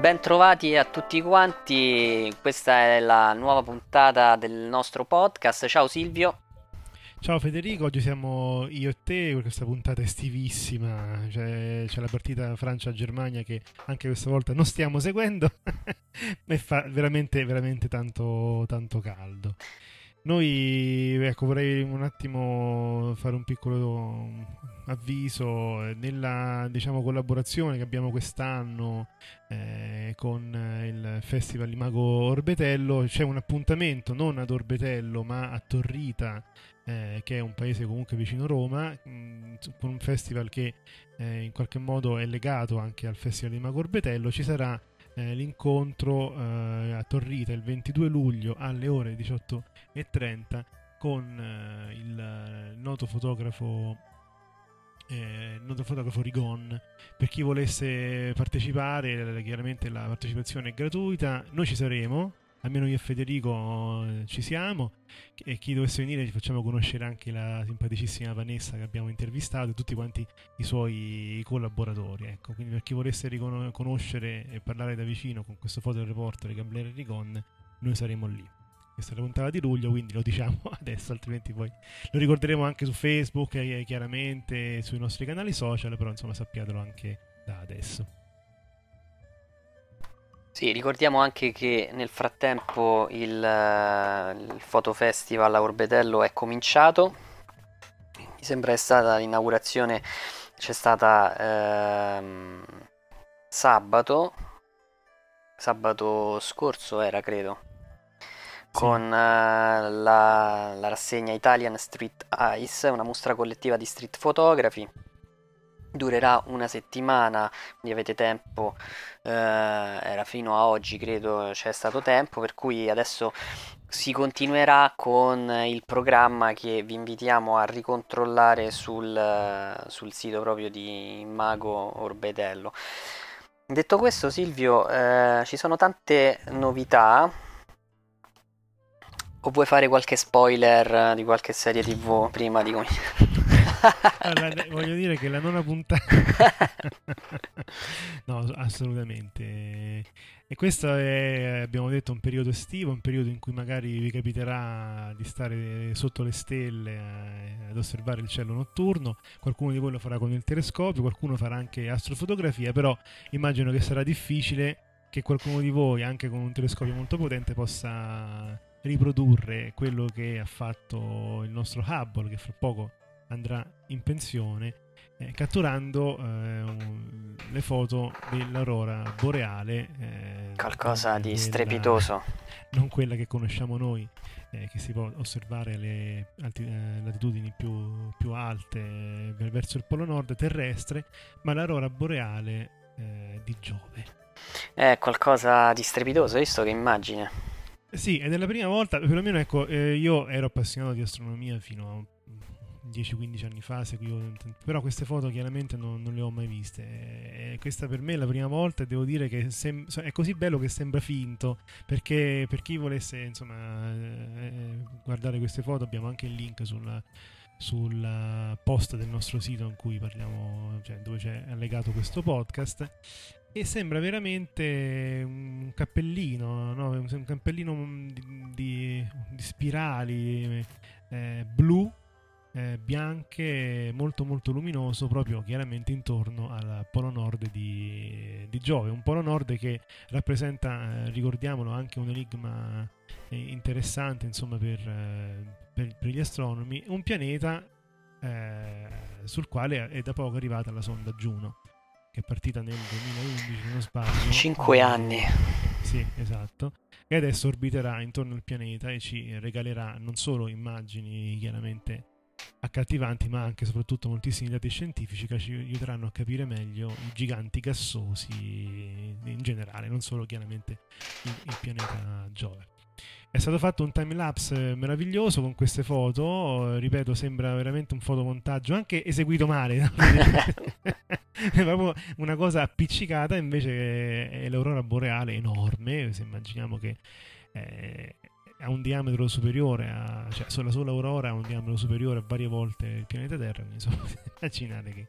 Bentrovati a tutti quanti, questa è la nuova puntata del nostro podcast. Ciao Silvio. Ciao Federico, oggi siamo io e te per questa puntata estivissima. C'è, c'è la partita Francia-Germania che anche questa volta non stiamo seguendo e fa veramente, veramente tanto, tanto caldo. Noi, ecco, vorrei un attimo fare un piccolo avviso eh, nella, diciamo, collaborazione che abbiamo quest'anno eh, con il Festival Imago Orbetello. C'è un appuntamento non ad Orbetello ma a Torrita eh, che è un paese comunque vicino Roma, mh, con un festival che eh, in qualche modo è legato anche al Festival di Mago Orbetello, ci sarà eh, l'incontro eh, a Torrita il 22 luglio alle ore 18.30 con eh, il eh, noto fotografo eh, noto fotografo Rigon. Per chi volesse partecipare chiaramente la partecipazione è gratuita. Noi ci saremo almeno io e Federico eh, ci siamo. E chi dovesse venire ci facciamo conoscere anche la simpaticissima Vanessa che abbiamo intervistato e tutti quanti i suoi collaboratori ecco. Quindi per chi volesse ricono- conoscere e parlare da vicino con questo fotoreporter Gambler Rigon noi saremo lì. Questa è la puntata di luglio quindi lo diciamo adesso altrimenti poi lo ricorderemo anche su Facebook eh, chiaramente sui nostri canali social però insomma sappiatelo anche da adesso Sì, ricordiamo anche che nel frattempo il, eh, il Fotofestival a Orbetello è cominciato. Mi sembra è stata l'inaugurazione, c'è stata ehm, sabato, sabato scorso era credo, con eh, la, la rassegna Italian Street Eyes, una mostra collettiva di street photography. Durerà una settimana, quindi avete tempo, eh, era fino a oggi credo c'è stato tempo, per cui adesso si continuerà con il programma che vi invitiamo a ricontrollare sul, sul sito proprio di Mago Orbetello. Detto questo, Silvio, eh, ci sono tante novità. O vuoi fare qualche spoiler di qualche serie TV prima di cominciare? Allora, voglio dire che la nona puntata no assolutamente. E questo è abbiamo detto un periodo estivo un periodo in cui magari vi capiterà di stare sotto le stelle eh, ad osservare il cielo notturno. Qualcuno di voi lo farà con il telescopio qualcuno farà anche astrofotografia però immagino che sarà difficile che qualcuno di voi anche con un telescopio molto potente possa riprodurre quello che ha fatto il nostro Hubble che fra poco andrà in pensione eh, catturando eh, un- le foto dell'aurora boreale eh, Qualcosa di quella- strepitoso. non quella che conosciamo noi eh, che si può osservare alle alti- latitudini più, più alte ver- verso il polo nord terrestre ma l'aurora boreale di Giove È qualcosa di strepitoso, hai visto che immagine? Sì, ed è la prima volta, perlomeno ecco, eh, io ero appassionato di astronomia fino a 10-15 anni fa, seguivo, però queste foto chiaramente non, non le ho mai viste. E questa per me è la prima volta e devo dire che sem- è così bello che sembra finto, perché per chi volesse insomma eh, guardare queste foto abbiamo anche il link sulla, sul post del nostro sito in cui parliamo, cioè dove c'è allegato questo podcast. E sembra veramente un cappellino, no? un cappellino di, di- di spirali eh, blu, eh, bianche, molto molto luminoso, proprio chiaramente intorno al polo nord di, di Giove. Un polo nord che rappresenta, eh, ricordiamolo, anche un enigma eh, interessante insomma per, eh, per- per gli astronomi. Un pianeta eh, sul quale è da poco arrivata la sonda Juno, che è partita nel 2011, se non sbaglio. Cinque Eh, anni. Sì, esatto. E adesso orbiterà intorno al pianeta e ci regalerà non solo immagini chiaramente accattivanti, ma anche e soprattutto moltissimi dati scientifici che ci aiuteranno a capire meglio i giganti gassosi in generale, non solo chiaramente il, il pianeta Giove. È stato fatto un time lapse meraviglioso con queste foto, ripeto, sembra veramente un fotomontaggio anche eseguito male, è proprio una cosa appiccicata, invece è l'aurora boreale enorme, se immaginiamo che eh, ha un diametro superiore a, cioè la sola aurora ha un diametro superiore a varie volte il pianeta Terra, quindi insomma immaginate che,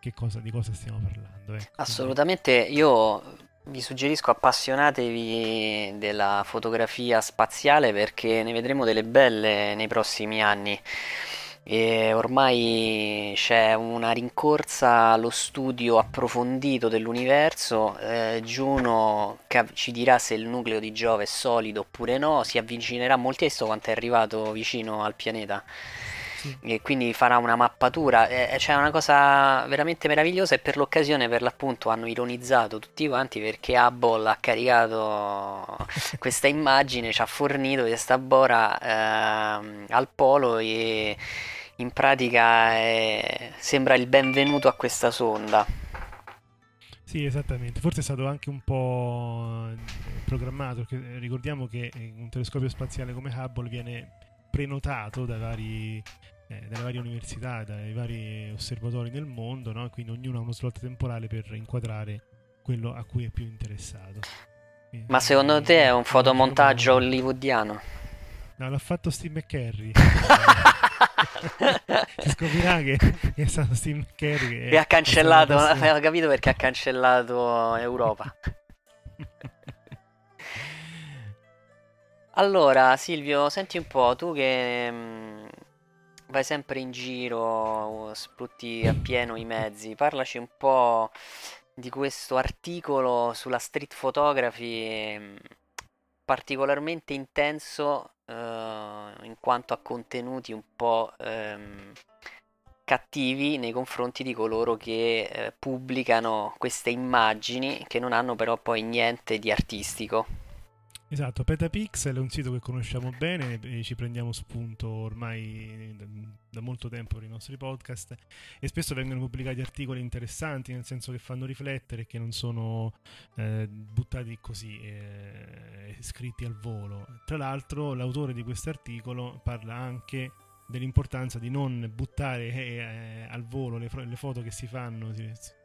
che cosa, di cosa stiamo parlando. Ecco. Assolutamente, io vi suggerisco appassionatevi della fotografia spaziale perché ne vedremo delle belle nei prossimi anni. E ormai c'è una rincorsa allo studio approfondito dell'universo. Eh, Juno ci dirà se il nucleo di Giove è solido oppure no. Si avvicinerà molto visto quanto è arrivato vicino al pianeta. Sì. E quindi farà una mappatura. Eh, c'è una cosa veramente meravigliosa e per l'occasione, per l'appunto, hanno ironizzato tutti quanti perché Hubble ha caricato questa immagine, ci ha fornito questa bora ehm, al polo e in pratica è- sembra il benvenuto a questa sonda. Sì, esattamente. Forse è stato anche un po' eh, programmato, perché eh, ricordiamo che eh, un telescopio spaziale come Hubble viene prenotato dai vari, eh, dalle varie università, dai vari osservatori nel mondo, no? Quindi ognuno ha uno slot temporale per inquadrare quello a cui è più interessato. Quindi- Ma secondo te è un fotomontaggio No, hollywoodiano? l'ha fatto Steve McCurry. si scoprirà che è stato Steve McCurry che, ha cancellato, stato avevo capito perché ha cancellato Europa. Allora, Silvio, senti un po', tu che mm, vai sempre in giro, sfrutti appieno i mezzi, parlaci un po' di questo articolo sulla street photography mm, particolarmente intenso eh, in quanto a contenuti un po' ehm, cattivi nei confronti di coloro che eh, pubblicano queste immagini che non hanno però poi niente di artistico. Esatto, Petapixel è un sito che conosciamo bene e ci prendiamo spunto ormai da, molto tempo per i nostri podcast e spesso vengono pubblicati articoli interessanti nel senso che fanno riflettere e che non sono eh, buttati così, eh, scritti al volo. Tra l'altro l'autore di questo articolo parla anche dell'importanza di non buttare eh, al volo le, le foto che si fanno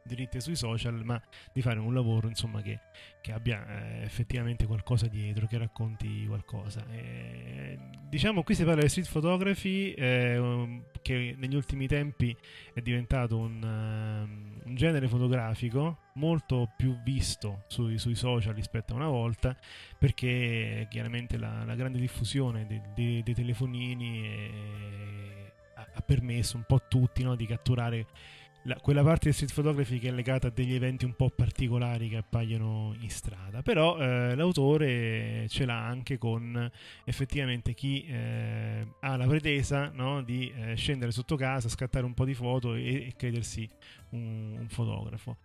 diritte sui social, ma di fare un lavoro insomma che, che abbia eh, effettivamente qualcosa dietro, che racconti qualcosa. Eh, diciamo qui si parla di street photography eh, che negli ultimi tempi è diventato un, um, un genere fotografico molto più visto sui, sui social rispetto a una volta perché chiaramente la, la grande diffusione dei, dei- dei telefonini eh, ha, ha permesso un po' a tutti no, di catturare la- quella parte di street photography che è legata a degli eventi un po' particolari che appaiono in strada. Però eh, l'autore ce l'ha anche con effettivamente chi eh, ha la pretesa no, di eh, scendere sotto casa, scattare un po' di foto e, e credersi un, un fotografo.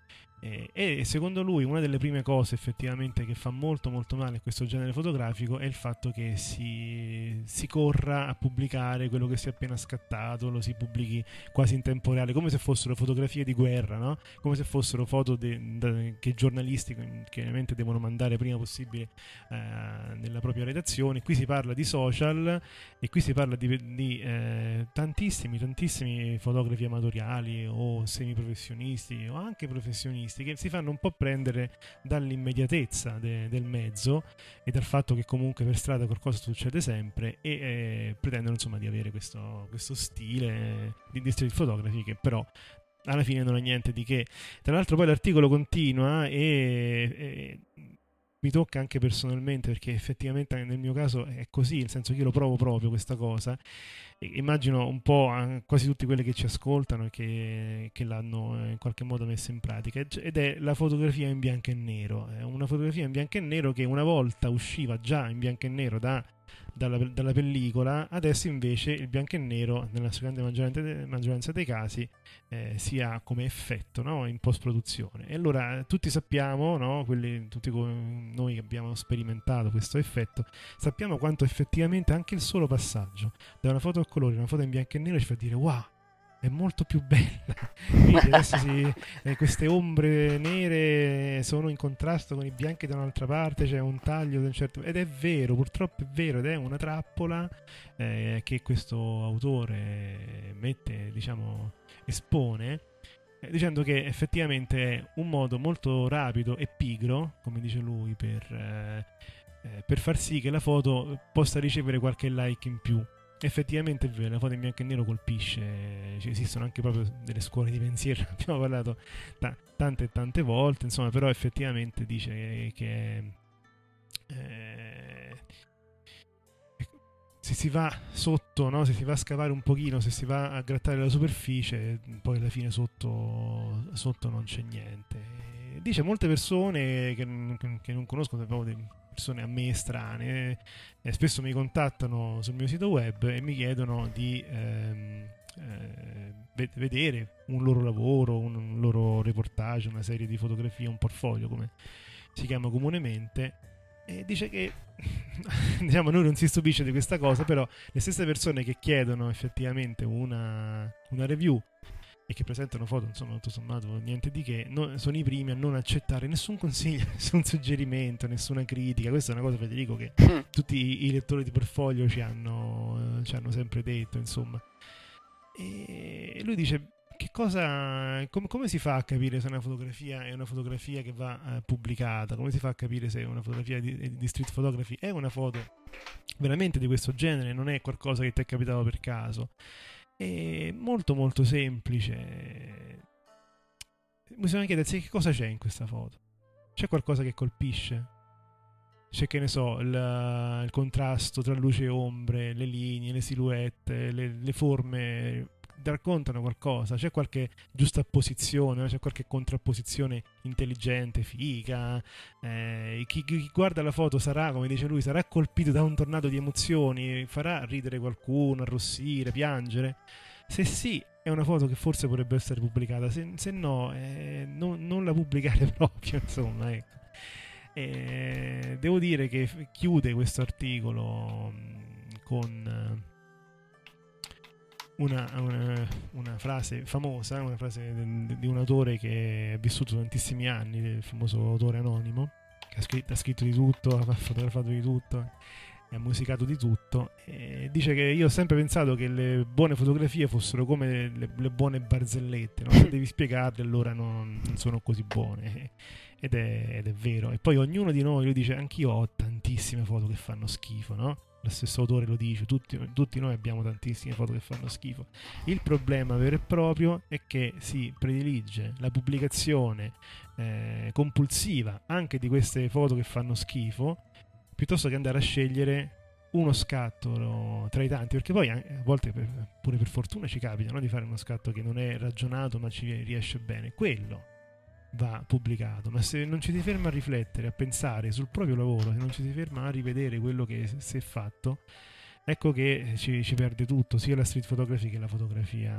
Eh, e secondo lui una delle prime cose effettivamente che fa molto molto male a questo genere fotografico è il fatto che si, si corra a pubblicare quello che si è appena scattato, lo si pubblichi quasi in tempo reale, come se fossero fotografie di guerra, no? come se fossero foto de- da- che i giornalisti chiaramente devono mandare prima possibile eh, nella propria redazione. Qui si parla di social e qui si parla di, di, eh, tantissimi, tantissimi fotografi amatoriali o semiprofessionisti o anche professionisti che si fanno un po' prendere dall'immediatezza de- del mezzo e dal fatto che comunque per strada qualcosa succede sempre e eh, pretendono insomma di avere questo, questo stile di, di street photography che però alla fine non ha niente di che. Tra l'altro poi l'articolo continua e, e mi tocca anche personalmente perché effettivamente nel mio caso è così, nel senso che io lo provo proprio questa cosa. E immagino un po' quasi tutti quelli che ci ascoltano e che, che l'hanno eh, in qualche modo messa in pratica ed è la fotografia in bianco e nero. Una fotografia in bianco e nero che una volta usciva già in bianco e nero da dalla, dalla pellicola, adesso invece il bianco e nero, nella stragrande maggioranza, maggioranza dei casi, eh, si ha come effetto no? in post-produzione. E allora tutti sappiamo, no? Quelli, tutti noi che abbiamo sperimentato questo effetto, sappiamo quanto effettivamente anche il solo passaggio da una foto a colore a una foto in bianco e nero ci fa dire wow, è molto più bella. Quindi adesso si, eh, queste ombre nere sono in contrasto con i bianchi da un'altra parte, c'è un taglio un certo... ed è vero, purtroppo è vero, ed è una trappola eh, che questo autore mette, diciamo, espone. Eh, dicendo che effettivamente è un modo molto rapido e pigro, come dice lui, per, eh, eh, per far sì che la foto possa ricevere qualche like in più Effettivamente è vero, la foto in bianco e nero colpisce, ci esistono anche proprio delle scuole di pensiero, abbiamo parlato t- tante e tante volte, insomma, però effettivamente dice che, eh, se si va sotto, no? se si va a scavare un pochino, se si va a grattare la superficie, poi alla fine sotto, sotto non c'è niente. Dice molte persone che, che non proprio persone a me strane eh, spesso mi contattano sul mio sito web e mi chiedono di ehm, eh, vedere un loro lavoro, un loro reportage, una serie di fotografie, un portfolio come si chiama comunemente e dice che diciamo noi non si stupisce di questa cosa però le stesse persone che chiedono effettivamente una, una review e che presentano foto, insomma, tutto sommato niente di che, no, sono i primi a non accettare nessun consiglio, nessun suggerimento, nessuna critica. Questa è una cosa, Federico, che mm. tutti i, lettori di portfolio ci hanno, eh, ci hanno sempre detto, insomma. E lui dice, che cosa, com, come si fa a capire se una fotografia è una fotografia che va uh, pubblicata? Come si fa a capire se una fotografia di, di, street photography è una foto veramente di questo genere, non è qualcosa che ti è capitato per caso? È molto molto semplice. Bisogna chiedersi che cosa c'è in questa foto. C'è qualcosa che colpisce? C'è che ne so, il, il contrasto tra luce e ombre, le linee, le silhouette, le, le forme raccontano qualcosa, c'è qualche giusta posizione, c'è qualche contrapposizione intelligente, figa. Eh, chi, chi, guarda la foto sarà, come dice lui, sarà colpito da un tornado di emozioni, farà ridere qualcuno, arrossire, piangere. Se sì, è una foto che forse potrebbe essere pubblicata, se, se no, eh, non, non, la pubblicare proprio, insomma, ecco. Eh, devo dire che chiude questo articolo mm, con una, una, una, frase famosa, una frase di un autore che ha vissuto tantissimi anni, il famoso autore anonimo, che ha scritto, ha scritto di tutto, ha fotografato di tutto, ha musicato di tutto. Dice che io ho sempre pensato che le buone fotografie fossero come le, le buone barzellette, no? se devi spiegarle allora non, non sono così buone. Ed è, ed è, vero. E poi ognuno di noi, lui dice, anch'io ho tantissime foto che fanno schifo, no? Lo stesso autore lo dice, tutti, tutti, noi abbiamo tantissime foto che fanno schifo. Il problema vero e proprio è che si predilige la pubblicazione eh, compulsiva anche di queste foto che fanno schifo, piuttosto che andare a scegliere uno scatto tra i tanti, perché poi a volte pure per fortuna ci capita no, di fare uno scatto che non è ragionato ma ci riesce bene. Quello va pubblicato, ma se non ci si ferma a riflettere, a pensare sul proprio lavoro, se non ci si ferma a rivedere quello che si è fatto, ecco che ci, ci perde tutto, sia la street photography che la fotografia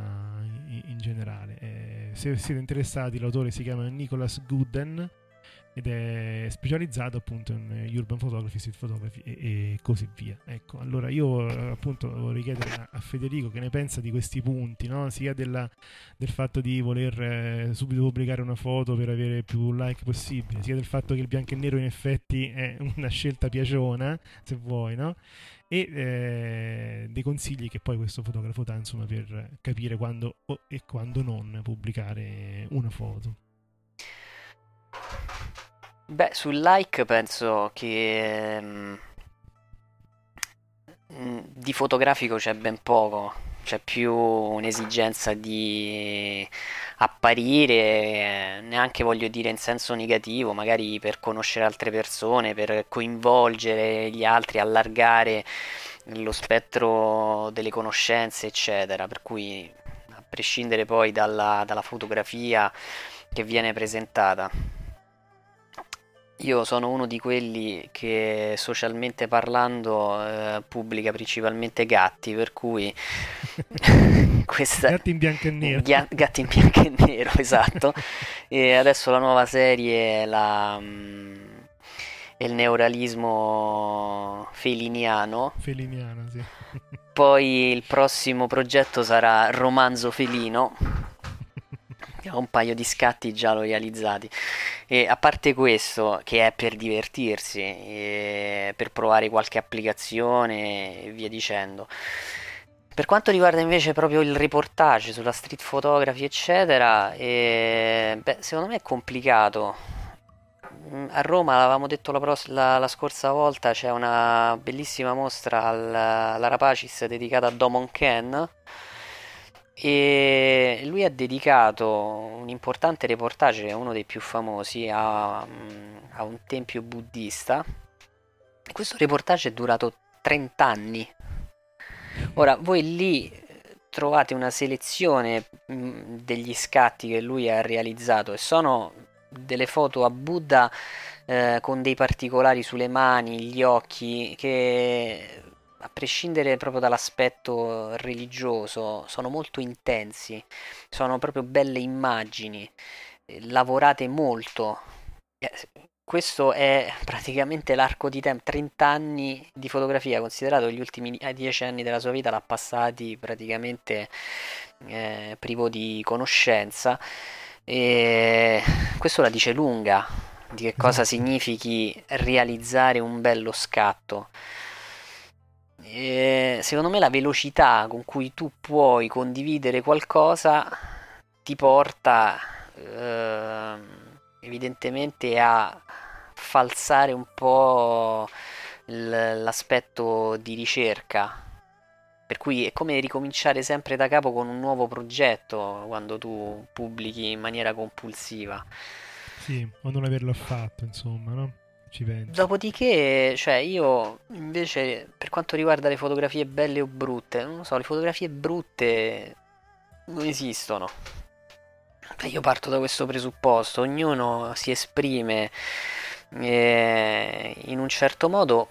in, in generale. Eh, se siete interessati, l'autore si chiama Nicholas Gooden ed è specializzato appunto in urban photography, street photography e, e così via. Ecco, allora io appunto vorrei chiedere a, a Federico che ne pensa di questi punti, no? sia della, del fatto di voler eh, subito pubblicare una foto per avere più like possibile, sia del fatto che il bianco e nero in effetti è una scelta piaciona, se vuoi, no? e eh, dei consigli che poi questo fotografo dà insomma per capire quando e quando non pubblicare una foto. Beh, sul like penso che mm, mm, di fotografico c'è ben poco, c'è più un'esigenza di apparire, neanche voglio dire in senso negativo, magari per conoscere altre persone, per coinvolgere gli altri, allargare lo spettro delle conoscenze, eccetera. Per cui, a prescindere poi dalla, dalla fotografia che viene presentata Io sono uno di quelli che socialmente parlando eh, pubblica principalmente gatti, per cui questa... Gatti in bianco e nero. Gia- gatti in bianco e nero, esatto. e adesso la nuova serie è, la, mm, è il neorealismo feliniano. Feliniano, sì. Poi il prossimo progetto sarà romanzo felino. Ho un paio di scatti già realizzati. E a parte questo, che è per divertirsi, per provare qualche applicazione e via dicendo. Per quanto riguarda invece proprio il reportage sulla street photography, eccetera, e, beh, secondo me è complicato. Mm, A Roma, l'avevamo detto la, pros- la- la scorsa volta, c'è una bellissima mostra al- all'Arapacis dedicata a Domon Ken e lui ha dedicato un importante reportage, uno dei più famosi, a, mm, a un tempio buddista. Questo reportage è durato 30 anni. Ora, voi lì eh, trovate una selezione mm, degli scatti che lui ha realizzato e sono delle foto a Buddha eh, con dei particolari sulle mani, gli occhi, che a prescindere proprio dall'aspetto religioso, sono molto intensi, sono proprio belle immagini, eh, lavorate molto. Eh, Questo è praticamente l'arco di tempo, 30 anni di fotografia, considerato gli ultimi 10 anni della sua vita l'ha passati praticamente eh, privo di conoscenza. E questo la dice lunga di che cosa significhi realizzare un bello scatto. E secondo me la velocità con cui tu puoi condividere qualcosa ti porta ehm, evidentemente a falsare un po' l'aspetto di ricerca. Per cui è come ricominciare sempre da capo con un nuovo progetto quando tu pubblichi in maniera compulsiva. Sì, o non averlo fatto, insomma, no? Ci penso. Dopodiché, cioè, io invece, per quanto riguarda le fotografie belle o brutte, non lo so, le fotografie brutte non esistono. Beh, Io parto da questo presupposto, ognuno si esprime eh, in un certo modo.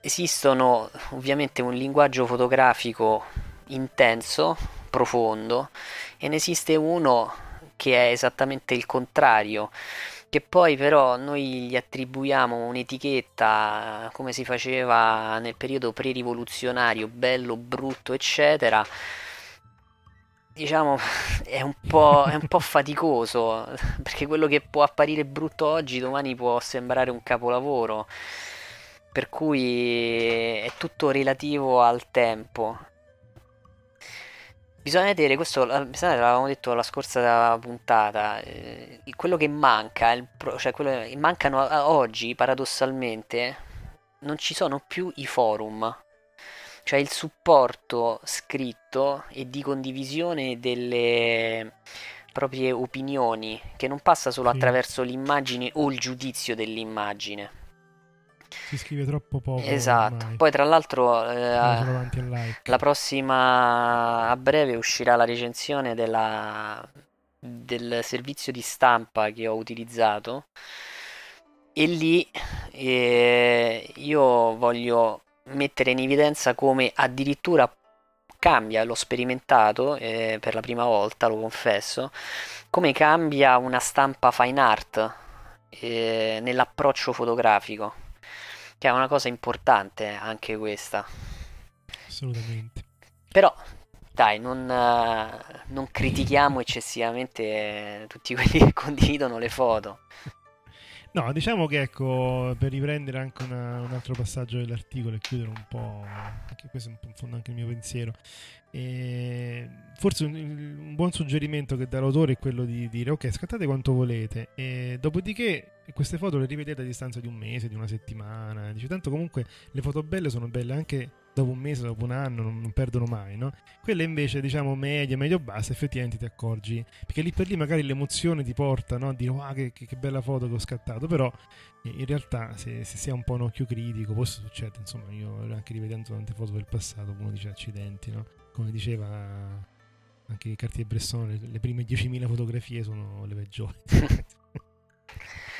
Esistono ovviamente un linguaggio fotografico intenso, profondo, e ne esiste uno che è esattamente il contrario, che poi però noi gli attribuiamo un'etichetta come si faceva nel periodo pre-rivoluzionario, bello, brutto, eccetera. Diciamo, è un po', è un po' faticoso, perché quello che può apparire brutto oggi, domani può sembrare un capolavoro. Per cui è tutto relativo al tempo. Bisogna vedere, questo che l'avevamo detto la scorsa puntata, eh, quello che manca, pro- cioè quello, mancano a- oggi paradossalmente, non ci sono più i forum, cioè il supporto scritto e di condivisione delle proprie opinioni, che non passa solo Sì. attraverso l'immagine o il giudizio dell'immagine. Si scrive troppo poco. Esatto, ormai. poi tra l'altro eh, like. la prossima a breve uscirà la recensione della- del servizio di stampa che ho utilizzato e lì eh, io voglio mettere in evidenza come addirittura cambia, l'ho sperimentato eh, per la prima volta, lo confesso, come cambia una stampa fine art eh, nell'approccio fotografico, che è una cosa importante anche questa. Assolutamente. Però, dai, non, eh, non critichiamo eccessivamente eh, tutti quelli che condividono le foto. No, diciamo che ecco, per riprendere anche una- un altro passaggio dell'articolo e chiudere un po', anche questo è in fondo anche il mio pensiero, e forse un, un buon suggerimento che dà l'autore è quello di dire ok, scattate quanto volete e dopodiché queste foto le rivedete a distanza di un mese, di una settimana, dice tanto comunque le foto belle sono belle anche dopo un mese, dopo un anno, non, non perdono mai, no? Quelle invece, diciamo, medie, medio-basse, effettivamente ti accorgi. Perché lì per lì magari l'emozione ti porta, no? A dire, wow, che, che- bella foto che ho scattato. Però eh, in realtà, se, se si ha un po' un occhio critico, poi succede, insomma, io anche rivedendo tante foto del passato, uno dice accidenti, no? Come diceva anche Cartier-Bresson, le, le prime 10.000 fotografie sono le peggiori.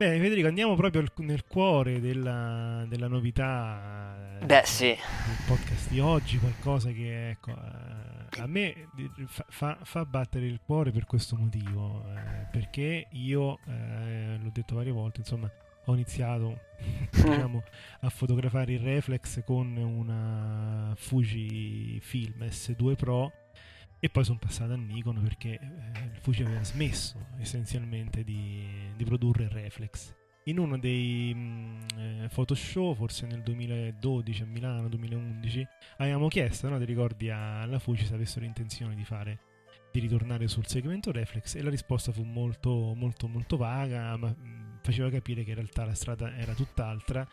Bene, Federico, andiamo proprio nel cuore della, della novità eh, Beh, sì. del podcast di oggi, qualcosa che ecco, eh, a me fa, fa- battere il cuore per questo motivo, eh, perché io, eh, l'ho detto varie volte, insomma, ho iniziato diciamo, a fotografare il reflex con una Fujifilm S2 Pro e poi sono passato a Nikon perché eh, Fuji aveva smesso essenzialmente di, di produrre reflex. In uno dei mh, eh, photoshow, forse nel 2012 a Milano, 2011, avevamo chiesto, no, ti ricordi, alla Fuji se avessero intenzione di fare di ritornare sul segmento reflex e la risposta fu molto molto molto vaga, ma mh, faceva capire che in realtà la strada era tutt'altra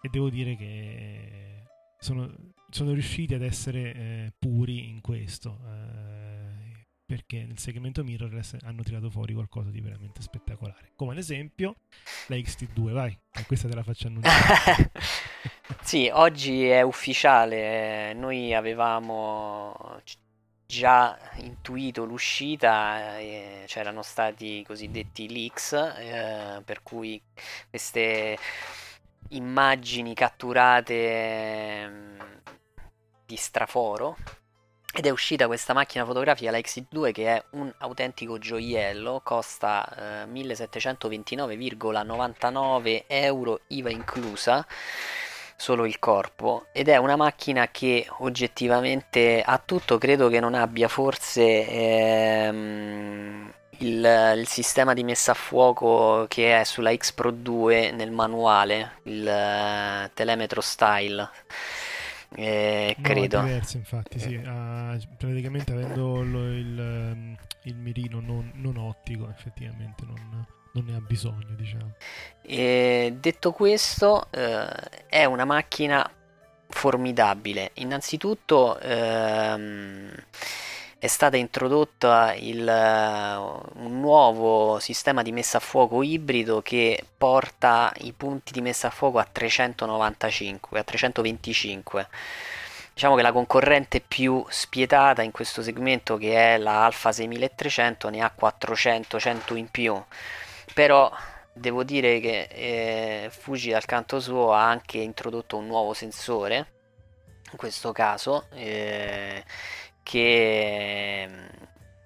e devo dire che sono, sono riusciti ad essere eh, puri in questo eh, perché nel segmento mirrorless hanno tirato fuori qualcosa di veramente spettacolare come ad esempio la XT2 vai questa te la faccio annunciare sì, oggi è ufficiale. Noi avevamo già intuito l'uscita, eh, c'erano stati i cosiddetti leaks, eh, per cui queste immagini catturate ehm, di straforo. Ed è uscita questa macchina fotografica, la X2, che è un autentico gioiello, costa eh, 1729,99 euro IVA inclusa, solo il corpo, ed è una macchina che oggettivamente ha tutto, credo che non abbia forse ehm, il, il sistema di messa a fuoco che è sulla X Pro 2 nel manuale, il eh, telemetro style. Eh, No, credo. è diverso infatti sì Ah, praticamente avendo lo- il, ehm, il mirino non, non ottico effettivamente non, non ne ha bisogno diciamo E detto questo, eh, è una macchina formidabile. Innanzitutto ehm, è stata introdotta il, eh, un nuovo sistema di messa a fuoco ibrido che porta i punti di messa a fuoco a 395, a 325. Diciamo che la concorrente più spietata in questo segmento, che è la Alfa 6300, ne ha 400, 100 in più. Però devo dire che eh, Fuji dal canto suo ha anche introdotto un nuovo sensore, in questo caso, eh, che mm,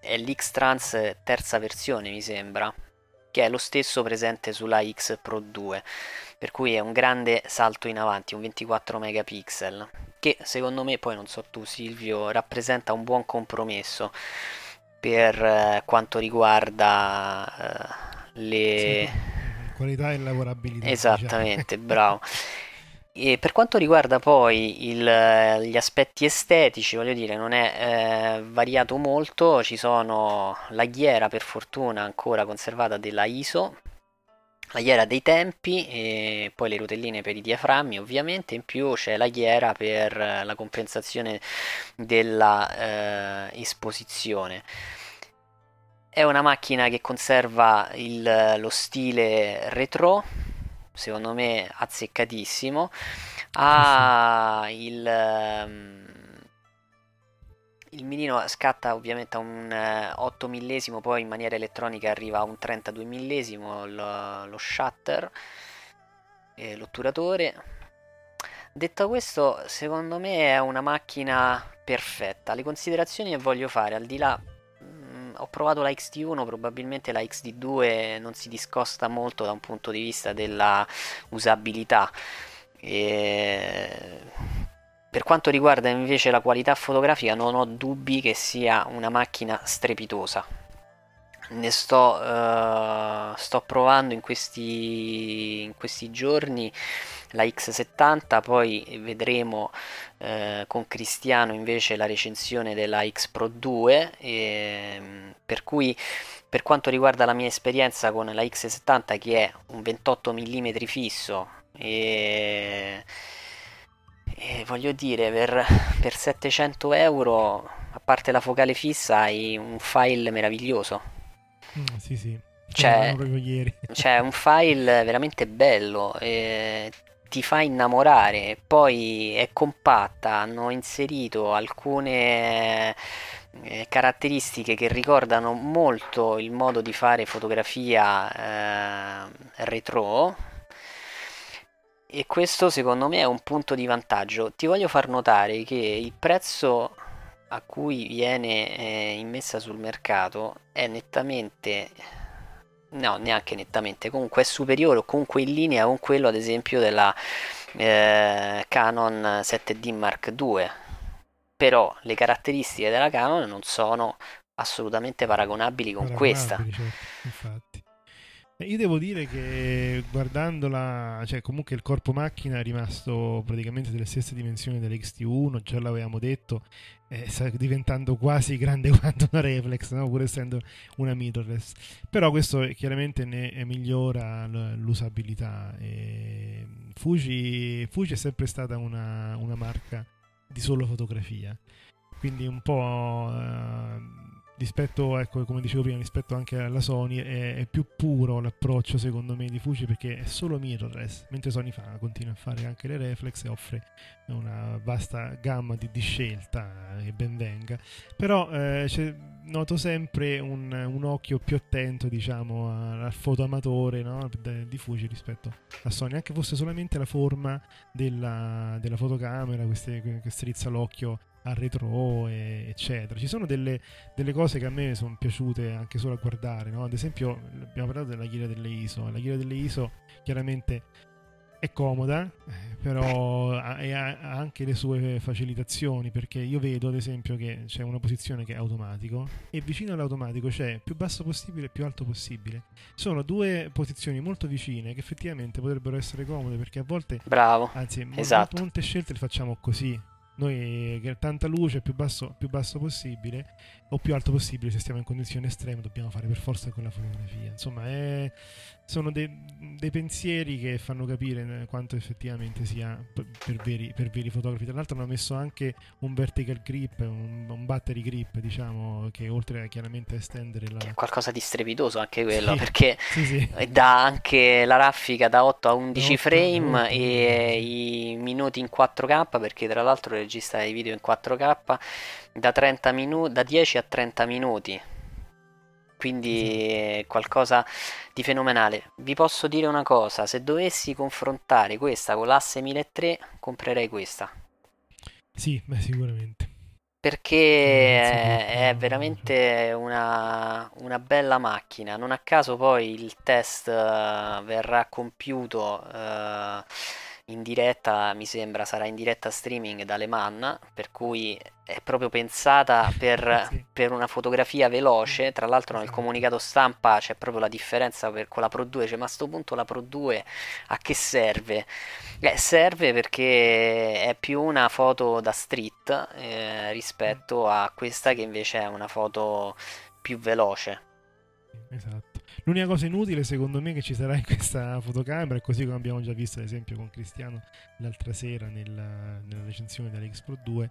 è l'X-Trans terza versione, mi sembra, che è lo stesso presente sulla X Pro 2, per cui è un grande salto in avanti, un 24 megapixel, che secondo me, poi non so tu Silvio, rappresenta un buon compromesso per eh, quanto riguarda eh, le... Sì, qualità e lavorabilità Esattamente, bravo. E per quanto riguarda poi il- gli aspetti estetici, voglio dire, non è eh, variato molto, ci sono la ghiera per fortuna ancora conservata della ISO, la ghiera dei tempi e poi le rotelline per i diaframmi ovviamente, in più c'è la ghiera per la compensazione della eh, esposizione. È una macchina che conserva il- lo stile retro, secondo me azzeccatissimo. Ha il, ehm, il mirino scatta ovviamente a un eh, 8 millesimo, poi in maniera elettronica arriva a un 32 millesimo lo, lo shutter, e l'otturatore. Detto questo, secondo me è una macchina perfetta. Le considerazioni che voglio fare, al di là, ho provato la XT1, probabilmente la XT2 non si discosta molto da un punto di vista della usabilità. E... Per quanto riguarda invece la qualità fotografica, non ho dubbi che sia una macchina strepitosa. Ne sto, eh, sto provando in questi, in questi giorni la X70, poi vedremo eh, con Cristiano invece la recensione della X Pro 2, e, per cui per quanto riguarda la mia esperienza con la X70 che è un 28 mm fisso e, e voglio dire per, per 700 euro a parte la focale fissa hai un file meraviglioso. Mm, sì sì. Cioè- proprio ieri. c'è un file veramente bello, eh, ti fa innamorare, poi è compatta, hanno inserito alcune eh, caratteristiche che ricordano molto il modo di fare fotografia eh, retro e questo secondo me è un punto di vantaggio. Ti voglio far notare che il prezzo a cui viene eh, immessa sul mercato è nettamente no neanche nettamente. Comunque è superiore o comunque in linea con quello ad esempio della eh, Canon 7D Mark II però le caratteristiche della Canon non sono assolutamente paragonabili con questa. Certo, io devo dire che guardandola, cioè comunque il corpo macchina è rimasto praticamente delle stesse dimensioni dell'XT1, già l'avevamo detto, eh, sta diventando quasi grande quanto una reflex, no? pur essendo una mirrorless. Però questo chiaramente ne migliora l'usabilità. E Fuji, Fuji è sempre stata una, una marca di solo fotografia, quindi un po'... Uh, rispetto, ecco, come dicevo prima, rispetto anche alla Sony, è, è, più puro l'approccio secondo me di Fuji perché è solo mirrorless, mentre Sony fa, continua a fare anche le reflex e offre una vasta gamma di, di scelta che ben venga. Però eh, noto sempre un, un, occhio più attento, diciamo, al fotoamatore no? di Fuji rispetto a Sony, anche fosse solamente la forma della, della fotocamera, che strizza l'occhio al retro, e, eccetera. Ci sono delle, delle, cose che a me sono piaciute anche solo a guardare, no? Ad esempio, abbiamo parlato della ghira delle ISO. La ghira delle ISO chiaramente è comoda, eh, però ha, ha, anche le sue facilitazioni perché io vedo ad esempio che c'è una posizione che è automatico e vicino all'automatico c'è più basso possibile e più alto possibile. Sono due posizioni molto vicine che effettivamente potrebbero essere comode perché a volte... Bravo. Anzi, esatto. molte scelte le facciamo così noi che tanta luce più basso, più basso possibile o più alto possibile se stiamo in condizioni estreme dobbiamo fare per forza quella fotografia. Insomma è, sono dei, dei, pensieri che fanno capire quanto effettivamente sia per veri, per veri, fotografi. Tra l'altro hanno messo anche un vertical grip un, un battery grip diciamo che oltre a chiaramente a estendere la che è qualcosa di strepitoso anche quello sì, perché sì, sì. dà anche la raffica da 8 a 11 8, frame 8, e i minuti in 4k perché tra l'altro registra i video in 4k da, 30 minu- da 10 a 30 minuti quindi qualcosa di fenomenale. Vi posso dire una cosa, se dovessi confrontare questa con l'asse 1003, comprerei questa. Sì, beh, sicuramente. Perché è, è veramente una, una, bella macchina. Non a caso poi il test uh, verrà compiuto uh, in diretta, mi sembra sarà in diretta streaming da Le Mans, per cui è proprio pensata per, sì. per, una fotografia veloce. Tra l'altro, nel comunicato stampa c'è proprio la differenza per, con la Pro 2. Cioè, ma a questo punto la Pro 2 a che serve? Eh, serve perché è più una foto da street eh, rispetto a questa che invece è una foto più veloce. Esatto. L'unica cosa inutile secondo me che ci sarà in questa fotocamera, così come abbiamo già visto ad esempio con Cristiano l'altra sera nella, nella recensione dell'X Pro 2,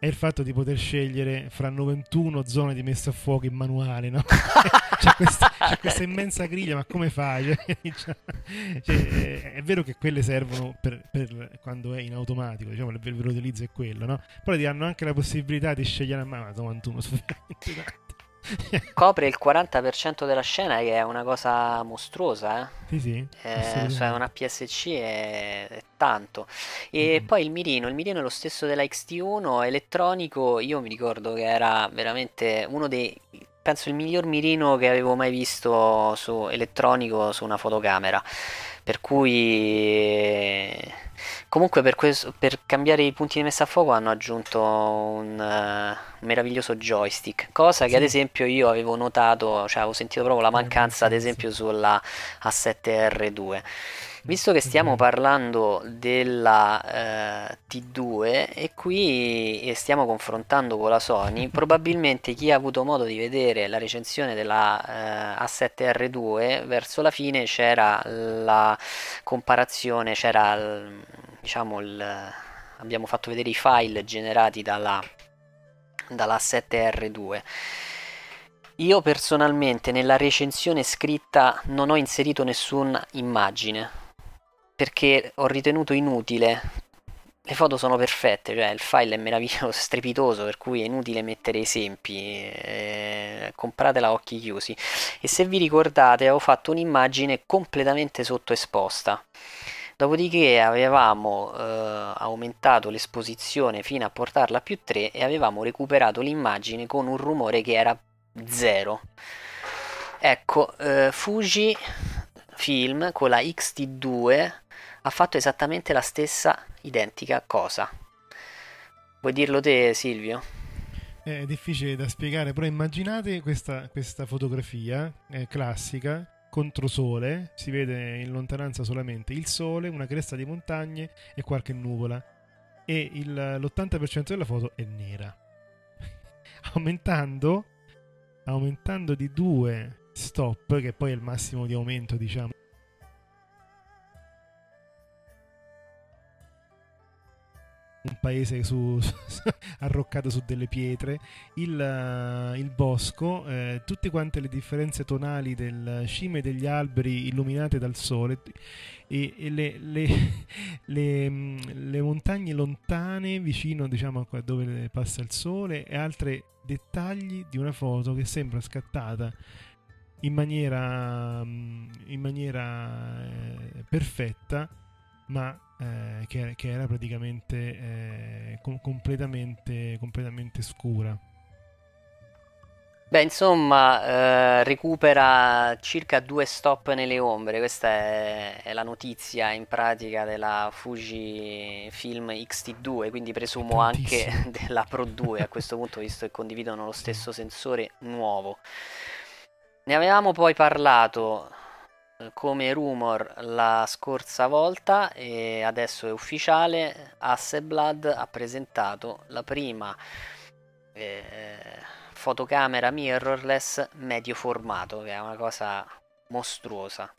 è il fatto di poter scegliere fra 91 zone di messa a fuoco in manuale, no? c'è, questa, c'è, questa, immensa griglia, ma come fai? Cioè, cioè, è vero che quelle servono per, per, quando è in automatico, diciamo, il vero utilizzo è quello, no? Poi ti danno anche la possibilità di scegliere a mano 91 su copre il 40% della scena che è una cosa mostruosa eh? sì sì eh, cioè una PSC è, è tanto e mm. poi il mirino il mirino è lo stesso della XT1 elettronico io mi ricordo che era veramente uno dei penso il miglior mirino che avevo mai visto su elettronico su una fotocamera per cui comunque per, questo, per cambiare i punti di messa a fuoco hanno aggiunto un, uh, meraviglioso joystick. Cosa che sì. ad esempio io avevo notato cioè avevo sentito proprio la mancanza ad esempio sulla A7R2 Visto che stiamo parlando della eh, T2 e qui stiamo confrontando con la Sony, probabilmente chi ha avuto modo di vedere la recensione della eh, A7R2 verso la fine c'era la comparazione, c'era diciamo il, abbiamo fatto vedere i file generati dalla, dalla 7R2. Io personalmente nella recensione scritta non ho inserito nessuna immagine perché ho ritenuto inutile le foto sono perfette, cioè il file è meraviglioso, strepitoso, per cui è inutile mettere esempi, eh, compratela a occhi chiusi. E se vi ricordate, avevo fatto un'immagine completamente sottoesposta. Dopodiché avevamo eh, aumentato l'esposizione fino a portarla a più 3 e avevamo recuperato l'immagine con un rumore che era zero. Ecco, eh, Fuji Film con la XT2 ha fatto esattamente la stessa identica cosa. Vuoi dirlo te, Silvio? È difficile da spiegare, però immaginate questa, questa fotografia eh, classica controsole, si vede in lontananza solamente il sole, una cresta di montagne e qualche nuvola e il, l'80% della foto è nera. aumentando, aumentando di due stop, che poi è il massimo di aumento, diciamo. Un paese su, arroccato su delle pietre, il, uh, il bosco, eh, tutte quante le differenze tonali del cime degli alberi illuminate dal sole e, e le, le, le, mm, le, montagne lontane vicino diciamo a dove passa il sole e altri dettagli di una foto che sembra scattata in maniera, mm, in maniera eh, perfetta, ma eh, che, che, era praticamente eh, com- completamente, completamente scura. Beh, insomma, eh, recupera circa due stop nelle ombre. Questa è, è, la notizia in pratica della Fuji Film XT2, quindi presumo anche della Pro 2 a questo punto, visto che condividono lo stesso sensore nuovo. Ne avevamo poi parlato come rumor la scorsa volta e adesso è ufficiale. Hasselblad ha presentato la prima eh, fotocamera mirrorless medio formato, che è una cosa mostruosa.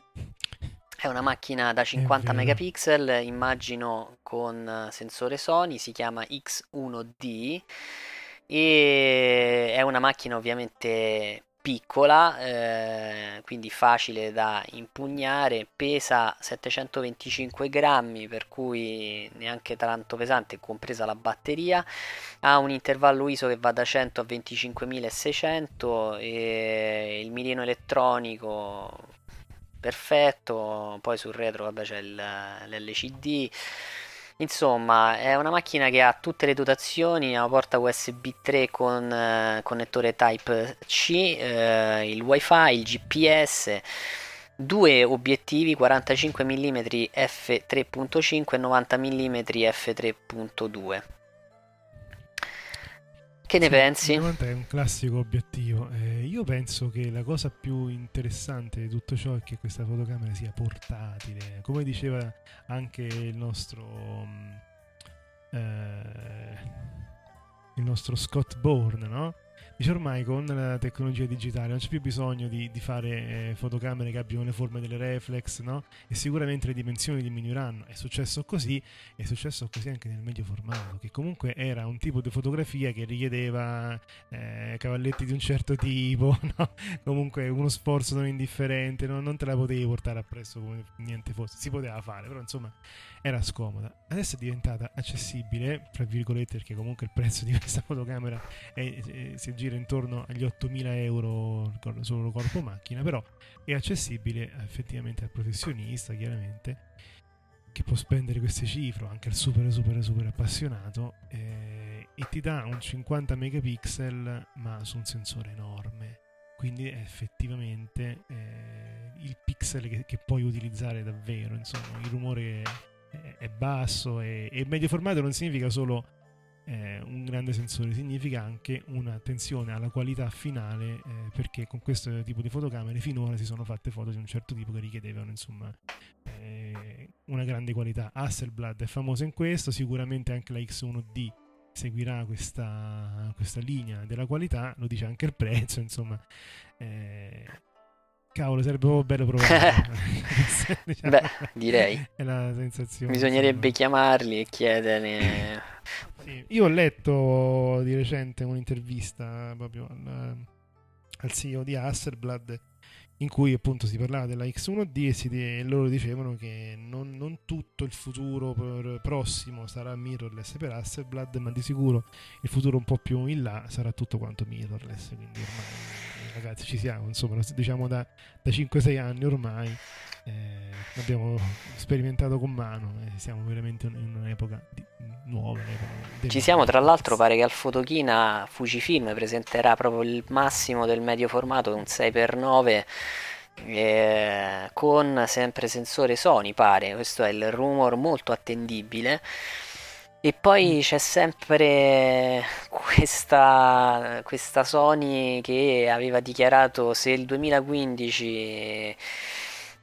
È una macchina da 50 megapixel, immagino con sensore Sony, si chiama X1D e è una macchina ovviamente piccola, eh, quindi facile da impugnare, pesa 725 grammi, per cui neanche tanto pesante, compresa la batteria, ha un intervallo ISO che va da 100 a 25.600 e il mirino elettronico perfetto, poi sul retro vabbè c'è il, l'LCD Insomma, è una macchina che ha tutte le dotazioni, ha una porta USB 3 con eh, connettore Type-C, eh, il WiFi, il GPS, due obiettivi 45 mm f3.5 e 90 mm f3.2. Che ne sì, pensi? È un classico obiettivo. Eh, io penso che la cosa più interessante di tutto ciò è che questa fotocamera sia portatile. Come diceva anche il nostro, mm, eh, il nostro Scott Bourne, no? Dice ormai con la tecnologia digitale non c'è più bisogno di, di fare eh, fotocamere che abbiano le forme delle reflex, no? E sicuramente le dimensioni diminuiranno. È successo così, è successo così anche nel medio formato, che comunque era un tipo di fotografia che richiedeva eh, cavalletti di un certo tipo, no? Comunque uno sforzo non indifferente, no? non te la potevi portare appresso come niente fosse. Si poteva fare, però insomma era scomoda. Adesso è diventata accessibile, tra virgolette, perché comunque il prezzo di questa fotocamera è, è, si gira intorno agli 8.000 euro solo corpo macchina, però è accessibile effettivamente al professionista, chiaramente, che può spendere queste cifre, anche al super super super appassionato, eh, e ti dà un 50 megapixel ma su un sensore enorme. Quindi è effettivamente eh, il pixel che, che, puoi utilizzare davvero, insomma, il rumore è basso e, e medio formato non significa solo eh, un grande sensore, significa anche un'attenzione alla qualità finale eh, perché con questo tipo di fotocamere finora si sono fatte foto di un certo tipo che richiedevano insomma eh, una grande qualità. Hasselblad è famosa in questo, sicuramente anche la X1D seguirà questa, questa linea della qualità, lo dice anche il prezzo, insomma. Eh, Cavolo, sarebbe proprio bello provare. diciamo, Beh, direi. È la sensazione. Bisognerebbe chiamarli e chiedere. Sì. Io ho letto di recente un'intervista proprio al, al CEO di Hasselblad in cui appunto si parlava della X1D e, si, e loro dicevano che non, non, tutto il futuro prossimo sarà mirrorless per Hasselblad, ma di sicuro il futuro un po' più in là sarà tutto quanto mirrorless, quindi ormai ragazzi ci siamo, insomma, diciamo da, da 5-6 anni ormai. Eh, l'abbiamo sperimentato con mano e siamo veramente in un'epoca di, nuova. Un'epoca Ci siamo, tra l'altro, pare che al Fotochina Fujifilm presenterà proprio il massimo del medio formato, un 6x9. Eh, con sempre sensore Sony pare questo è il rumor molto attendibile e poi c'è sempre questa, questa Sony che aveva dichiarato se il 2015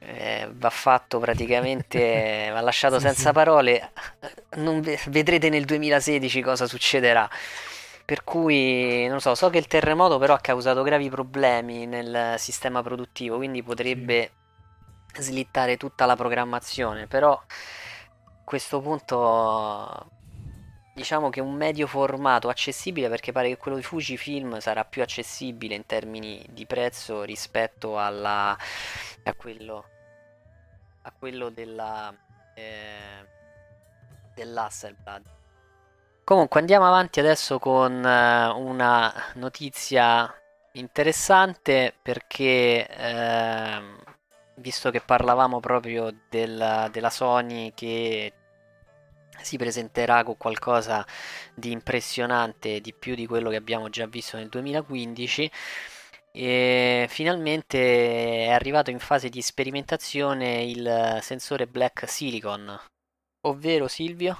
eh, va fatto praticamente, va lasciato sì, senza sì. parole, non vedrete nel 2016 cosa succederà. Per cui, non so, so che il terremoto però ha causato gravi problemi nel sistema produttivo, quindi potrebbe sì. slittare tutta la programmazione, però a questo punto diciamo che un medio formato accessibile perché pare che quello di Fujifilm sarà più accessibile in termini di prezzo rispetto alla, a quello a quello della eh, dell'Hasselblad. Comunque andiamo avanti adesso con eh, una notizia interessante perché eh, visto che parlavamo proprio della, della Sony che si presenterà con qualcosa di impressionante di più di quello che abbiamo già visto nel 2015 e finalmente è arrivato in fase di sperimentazione il sensore Black Silicon, ovvero Silvio?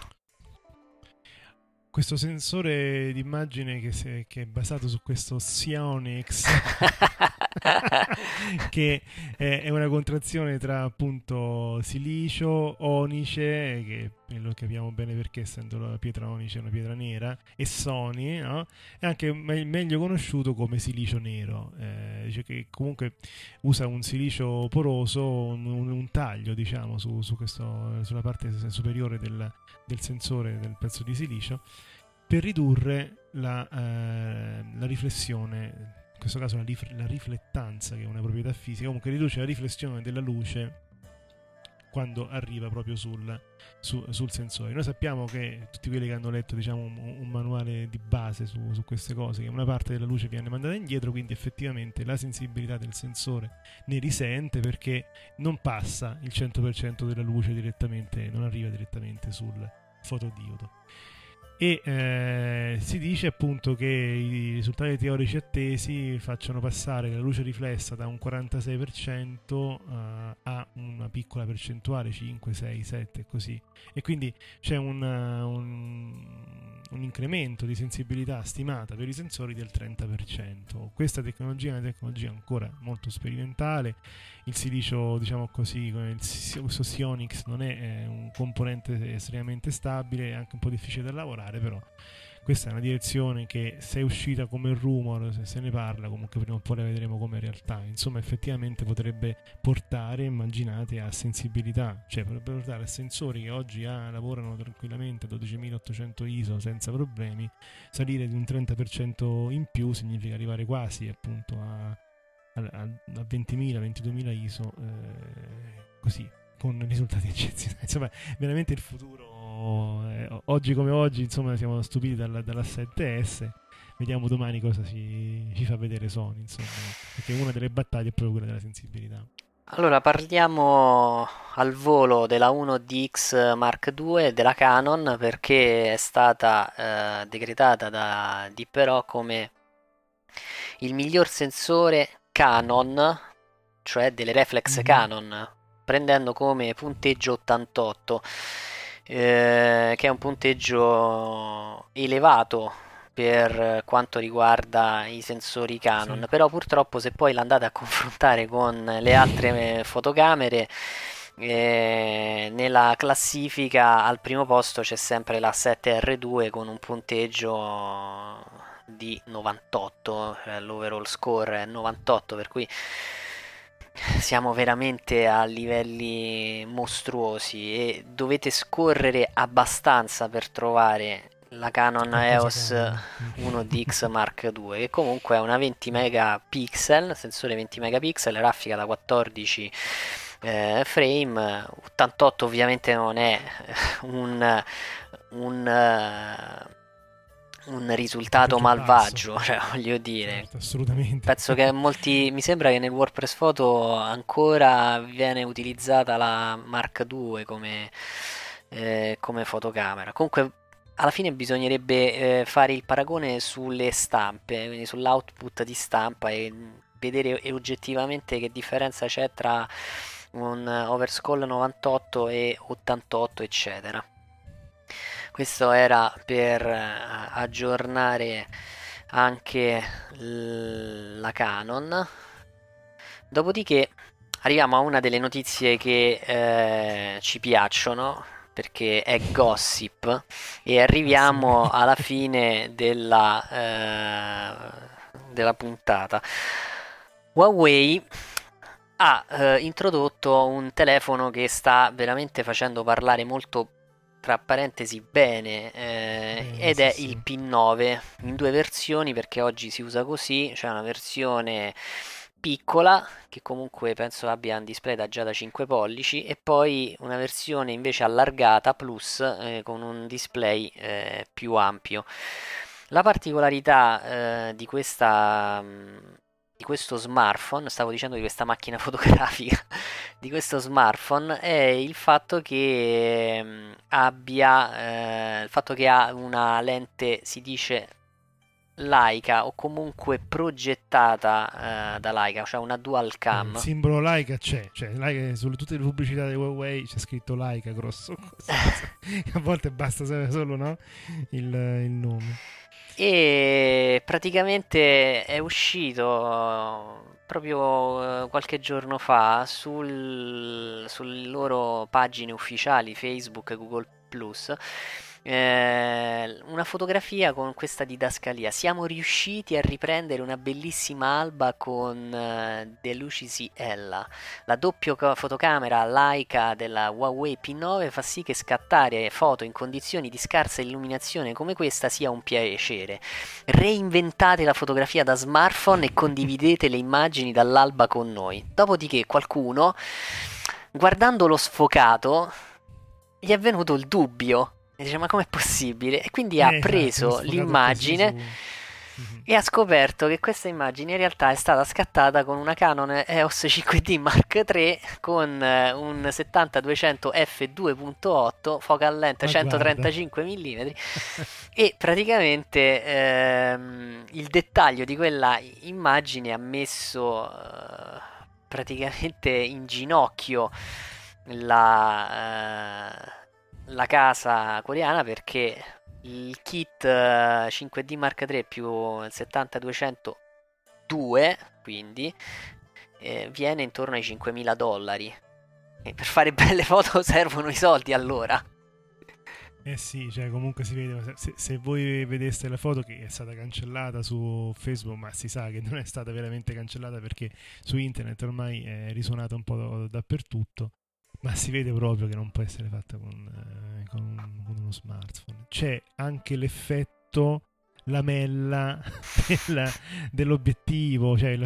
questo sensore d'immagine che, se, che, è basato su questo Sionix che è, è, una contrazione tra appunto silicio, onice che lo capiamo bene perché essendo la pietra onice una pietra nera e Sony no? è anche me- meglio conosciuto come silicio nero eh, dice che comunque usa un silicio poroso un, un, un taglio diciamo su, su questo, sulla parte superiore del, del sensore del pezzo di silicio per ridurre la, eh, la riflessione in questo caso la, rif- la, riflettanza che è una proprietà fisica comunque riduce la riflessione della luce quando arriva proprio sul, su, sul sensore. Noi sappiamo che tutti quelli che hanno letto diciamo, un, un manuale di base su, su, queste cose che una parte della luce viene mandata indietro quindi effettivamente la sensibilità del sensore ne risente perché non passa il 100% della luce direttamente non arriva direttamente sul fotodiodo e eh, si dice appunto che i risultati teorici attesi facciano passare la luce riflessa da un 46% uh, a una piccola percentuale 5, 6, 7 e così. E quindi c'è un, un, un, incremento di sensibilità stimata per i sensori del 30% questa tecnologia è una tecnologia ancora molto sperimentale. Il silicio diciamo così il, questo Sionix non è, è un componente estremamente stabile è anche un po' difficile da lavorare però questa è una direzione che se è uscita come rumor, se se ne parla, comunque prima o poi la vedremo come realtà. Insomma, effettivamente potrebbe portare, immaginate, a sensibilità, cioè potrebbe portare a sensori che oggi ah, lavorano tranquillamente a 12800 ISO senza problemi, salire di un 30% in più significa arrivare quasi appunto a, a, a 20.000, 22.000 ISO, eh, così, con risultati eccezionali. Insomma, veramente il futuro oggi come oggi insomma siamo stupiti dalla, dalla 7S vediamo domani cosa ci, ci, fa vedere Sony insomma perché una delle battaglie è proprio quella della sensibilità. Allora parliamo al volo della 1DX Mark II della Canon perché è stata eh, decretata da Dipperò come il miglior sensore Canon cioè delle reflex mm-hmm. Canon prendendo come punteggio 88 eh, che è un punteggio elevato per quanto riguarda i sensori Canon, sì. però purtroppo se poi l'andate a confrontare con le altre fotocamere eh, nella classifica al primo posto c'è sempre la 7R2 con un punteggio di 98, cioè l'overall score è 98 per cui siamo veramente a livelli mostruosi e dovete scorrere abbastanza per trovare la Canon EOS Canon. 1DX Mark II, che comunque è una 20 megapixel, sensore 20 megapixel, raffica da 14 eh, frame, 88 ovviamente non è un, un, eh, un risultato malvagio, cioè voglio dire, Certo, assolutamente. Penso che molti. Mi sembra che nel WordPress Photo ancora viene utilizzata la Mark II come, eh, come fotocamera. Comunque, alla fine bisognerebbe eh, fare il paragone sulle stampe, quindi sull'output di stampa e vedere oggettivamente che differenza c'è tra un overscroll 98 e 88, eccetera. Questo era per eh, aggiornare anche la Canon. Dopodiché arriviamo a una delle notizie che eh, ci piacciono perché è gossip e arriviamo alla fine della, eh, della puntata. Huawei ha eh, introdotto un telefono che sta veramente facendo parlare molto tra parentesi bene eh, Eh, ed sì, è sì. il P9 in due versioni perché oggi si usa così, c'è una versione piccola che comunque penso abbia un display da già da 5 pollici e poi una versione invece allargata plus eh, con un display eh, più ampio. La particolarità eh, di questa mh, di questo smartphone, stavo dicendo di questa macchina fotografica, di questo smartphone è il fatto che mh, abbia eh, il fatto che ha una lente si dice Leica o comunque progettata eh, da Leica, cioè una dual cam. Il simbolo Leica c'è, cioè Leica, su tutte le pubblicità di Huawei c'è scritto Leica grosso. A volte basta solo no? il, il nome. E praticamente è uscito proprio eh, qualche giorno fa sul, sulle loro pagine ufficiali Facebook e Google Plus eh, una fotografia con questa didascalia. Siamo riusciti a riprendere una bellissima alba con eh, De Lucis Ella. La doppia fotocamera Leica della Huawei P9 fa sì che scattare foto in condizioni di scarsa illuminazione come questa sia un piacere. Reinventate la fotografia da smartphone e condividete le immagini dall'alba con noi. Dopodiché qualcuno, guardando lo sfocato, gli è venuto il dubbio. E dice: Ma com'è possibile? E quindi ha Eh, esatto, preso sfocato l'immagine Mhm. e ha scoperto che questa immagine in realtà è stata scattata con una Canon EOS 5D Mark III con eh, un 70-200 f2.8 focal length Ma 135 mm e praticamente ehm, il dettaglio di quella immagine ha messo eh, praticamente in ginocchio la, eh, la casa coreana perché il kit eh, 5D Mark III più il 70-200 2 quindi eh, viene intorno ai 5.000 dollari. E per fare belle foto servono i soldi allora. Eh sì, cioè comunque si vede, se, se voi vedeste la foto che è stata cancellata su Facebook, ma si sa che non è stata veramente cancellata perché su internet ormai è risuonata un po' dappertutto, ma si vede proprio che non può essere fatta con, eh, con con uno smartphone. C'è anche l'effetto lamella della- dell'obiettivo, cioè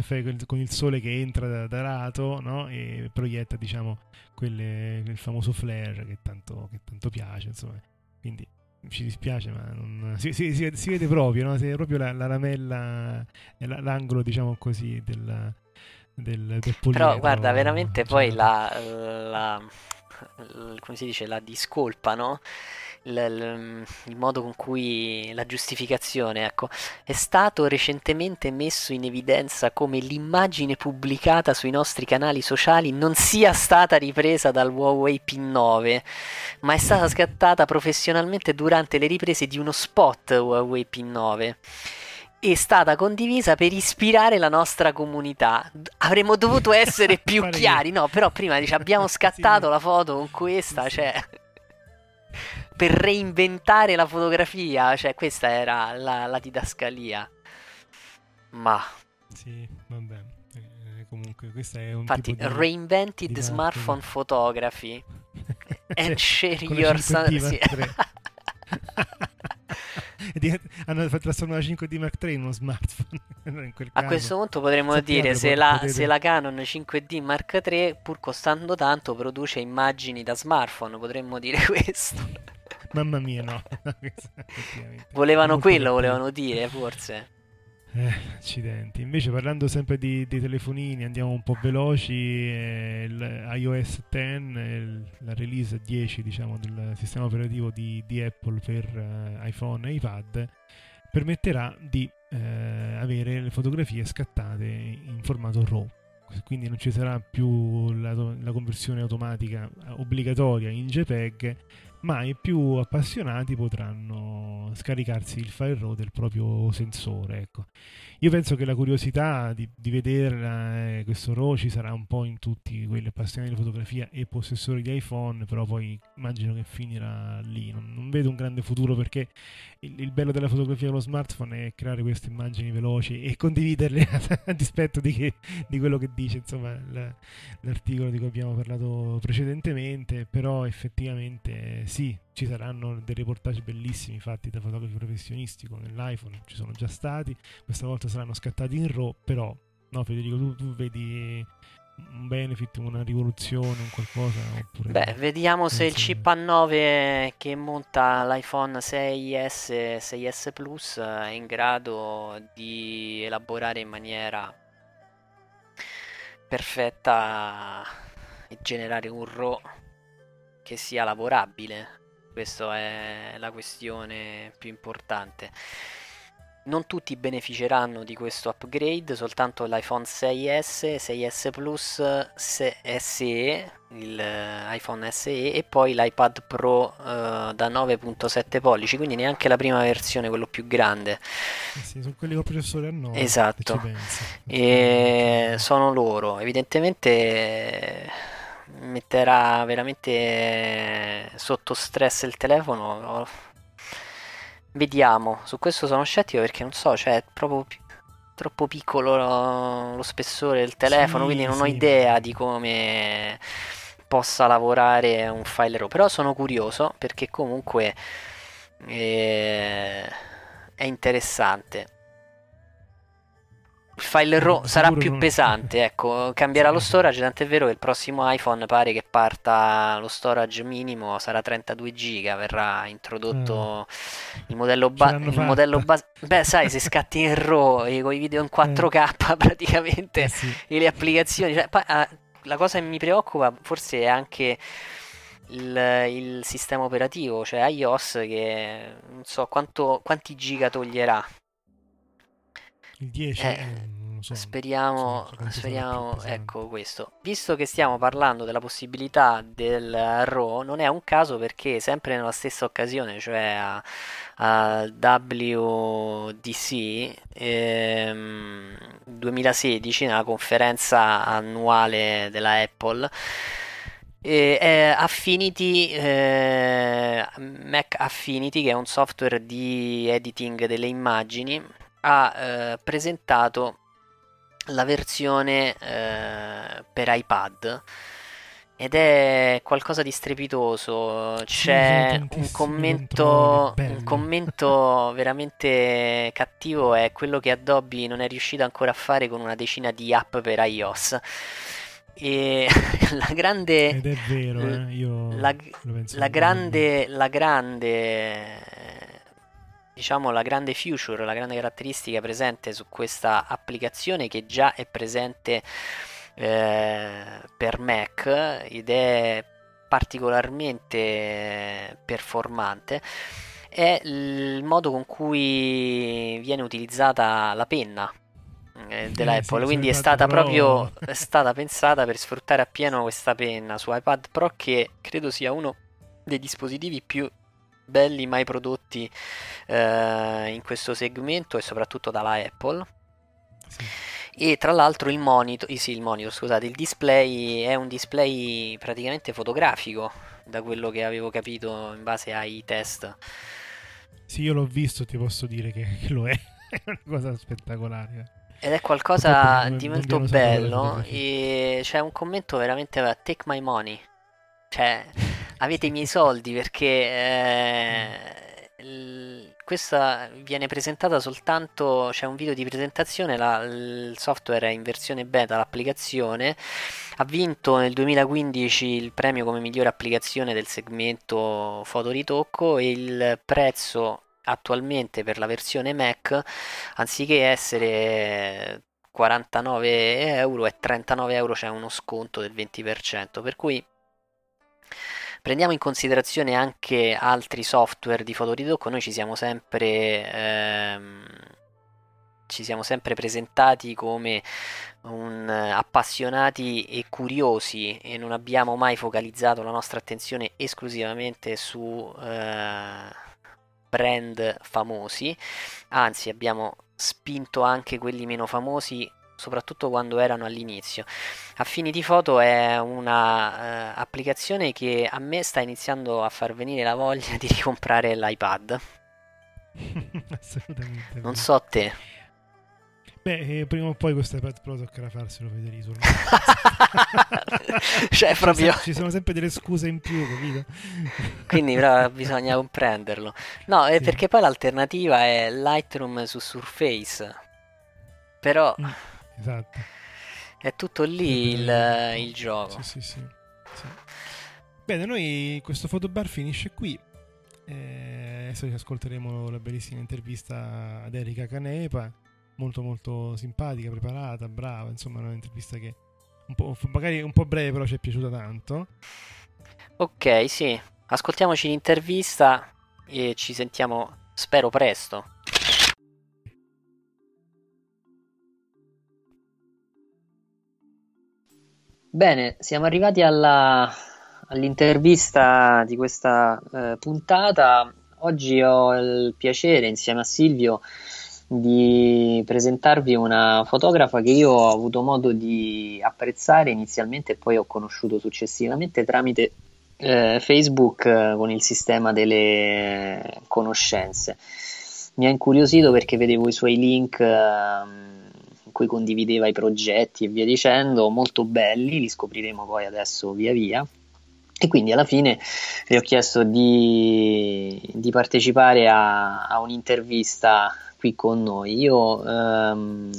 con il sole che entra da, da lato no? e proietta diciamo quelle- il famoso flare che tanto, che tanto piace, insomma. Quindi ci dispiace, ma non- si, si- si- si vede proprio, no? Si vede proprio la, la lamella, e la- l'angolo, diciamo così, del, del, del però guarda veramente poi la, la- l- come si dice la discolpa no? il, il- il modo con cui la giustificazione ecco è stato recentemente messo in evidenza come l'immagine pubblicata sui nostri canali sociali non sia stata ripresa dal Huawei P9 ma è stata scattata professionalmente durante le riprese di uno spot Huawei P9 è stata condivisa per ispirare la nostra comunità. Avremmo dovuto essere più chiari, no? Però prima dice abbiamo scattato la foto con questa, cioè per reinventare la fotografia, cioè questa era la, la didascalia. Ma Sì, vabbè. Eh, comunque, questo è un infatti, di... reinvented di smartphone photography Cioè, and share your 5D sun- sì. Hanno trasformato la 5D Mark III in uno smartphone. in A questo punto potremmo Sappiate, dire se la, se la Canon 5D Mark III, pur costando tanto, produce immagini da smartphone, potremmo dire questo. Mamma mia, no. Volevano Molto quello, volevano dire, forse. Eh, accidenti. Invece parlando sempre di, di telefonini, andiamo un po' veloci. eh, il iOS 10, eh, il- la release 10 diciamo, del sistema operativo di, di Apple per eh, iPhone e iPad permetterà di eh, avere le fotografie scattate in formato RAW. Quindi non ci sarà più la, la conversione automatica obbligatoria in JPEG, ma i più appassionati potranno scaricarsi il file RAW del proprio sensore. Ecco. Io penso che la curiosità di, di vedere questo RAW ci sarà un po' in tutti quelli appassionati di fotografia e possessori di iPhone, però poi immagino che finirà lì. Non, non vedo un grande futuro perché il, il bello della fotografia con lo smartphone è creare queste immagini veloci e condividerle a dispetto di, che, di quello che dice insomma la- l'articolo di cui abbiamo parlato precedentemente, però effettivamente sì, ci saranno dei reportage bellissimi fatti da fotografi professionisti con l'iPhone, ci sono già stati, questa volta saranno scattati in RAW, però no Federico, tu, tu vedi un benefit, una rivoluzione, un qualcosa oppure Beh, vediamo se il chip A9 che monta l'iPhone 6S, 6S Plus è in grado di elaborare in maniera perfetta e generare un RAW che sia lavorabile. Questa è la questione più importante. Non tutti beneficeranno di questo upgrade, soltanto l'iPhone 6S, 6S Plus, se- il eh, iPhone SE e poi l'iPad Pro eh, da 9.7 pollici, quindi neanche la prima versione, quello più grande. Eh sì, sono quelli con processore a 9 Esatto. E sono loro. Evidentemente metterà veramente sotto stress il telefono. Vediamo, su questo sono scettico perché non so, cioè è proprio pi- troppo piccolo lo, spessore del telefono, Sì, quindi non ho sì. idea di come possa lavorare un file RAW, però sono curioso perché comunque eh, è interessante. Il file RAW Sicuro sarà più pesante, ecco, cambierà lo storage, tant'è vero che il prossimo iPhone pare che parta lo storage minimo sarà 32 giga, verrà introdotto l'hanno il modello base. Beh, sai, se scatti in RAW e con i video in 4K praticamente Eh sì. e le applicazioni, cioè, poi, ah, la cosa che mi preoccupa forse è anche il, il sistema operativo, cioè iOS che non so quanto, quanti giga toglierà. Il 10 Eh, eh, so. Speriamo, so speriamo, ecco questo. Visto che stiamo parlando della possibilità del RAW, non è un caso perché sempre nella stessa occasione, cioè a- al WDC ehm, 2016, nella conferenza annuale della Apple, eh, Affinity, eh, Mac Affinity, che è un software di editing delle immagini, ha eh, presentato la versione eh, per iPad ed è qualcosa di strepitoso. C'è un commento, un commento veramente cattivo. È quello che Adobe non è riuscito ancora a fare con una decina di app per iOS. E la grande. Ed è vero, eh, io la, la grande, la grande, diciamo, la grande feature, la grande caratteristica presente su questa applicazione che già è presente eh, per Mac ed è particolarmente performante è il modo con cui viene utilizzata la penna eh, della Eh, Apple. sì, quindi è stata Pro- proprio è stata pensata per sfruttare appieno questa penna su iPad Pro che credo sia uno dei dispositivi più belli mai prodotti eh, in questo segmento e soprattutto dalla Apple Sì. e tra l'altro il monitor, sì, il monitor, scusate, il display è un display praticamente fotografico, da quello che avevo capito in base ai test. Sì, io l'ho visto, ti posso dire che, che lo è. È una cosa spettacolare. Ed è qualcosa di non molto bello e c'è un commento veramente eh, take my money. Cioè, avete i miei soldi perché eh, il- questa viene presentata soltanto, c'è un video di presentazione, la, il software è in versione beta, l'applicazione. Ha vinto nel 2015 il premio come migliore applicazione del segmento fotoritocco e il prezzo attualmente per la versione Mac anziché essere 49 euro e 39 euro c'è uno sconto del 20% per cui prendiamo in considerazione anche altri software di fotoritocco noi ci siamo sempre ehm, ci siamo sempre presentati come un, appassionati e curiosi e non abbiamo mai focalizzato la nostra attenzione esclusivamente su eh, brand famosi, anzi abbiamo spinto anche quelli meno famosi soprattutto quando erano all'inizio. Affinity Photo è una uh, applicazione che a me sta iniziando a far venire la voglia di ricomprare l'iPad. Assolutamente. Non so te. Beh, eh, prima o poi questo iPad Pro toccherà farselo Federico. cioè, proprio... Ci sono sempre delle scuse in più, capito? Quindi però bisogna comprenderlo. No, è sì. perché poi l'alternativa è Lightroom su Surface. Però... Mm, esatto. È tutto lì il, il, gioco. Sì, sì, sì, sì. Bene, noi questo fotobar finisce qui. Eh, adesso ci ascolteremo la bellissima intervista ad Erika Canepa molto molto simpatica, preparata, brava, insomma un'intervista che un po', magari un po' breve però ci è piaciuta tanto. Ok, sì, ascoltiamoci l'intervista e ci sentiamo, spero presto. Bene, siamo arrivati alla, all'intervista di questa eh, puntata. Oggi ho il piacere, insieme a Silvio, di presentarvi una fotografa che io ho avuto modo di apprezzare inizialmente e poi ho conosciuto successivamente tramite eh, Facebook eh, con il sistema delle conoscenze. Mi ha incuriosito perché vedevo i suoi link eh, in cui condivideva i progetti e via dicendo, molto belli, li scopriremo poi adesso via via. E quindi alla fine le ho chiesto di, di partecipare a, a un'intervista qui con noi. Io ehm,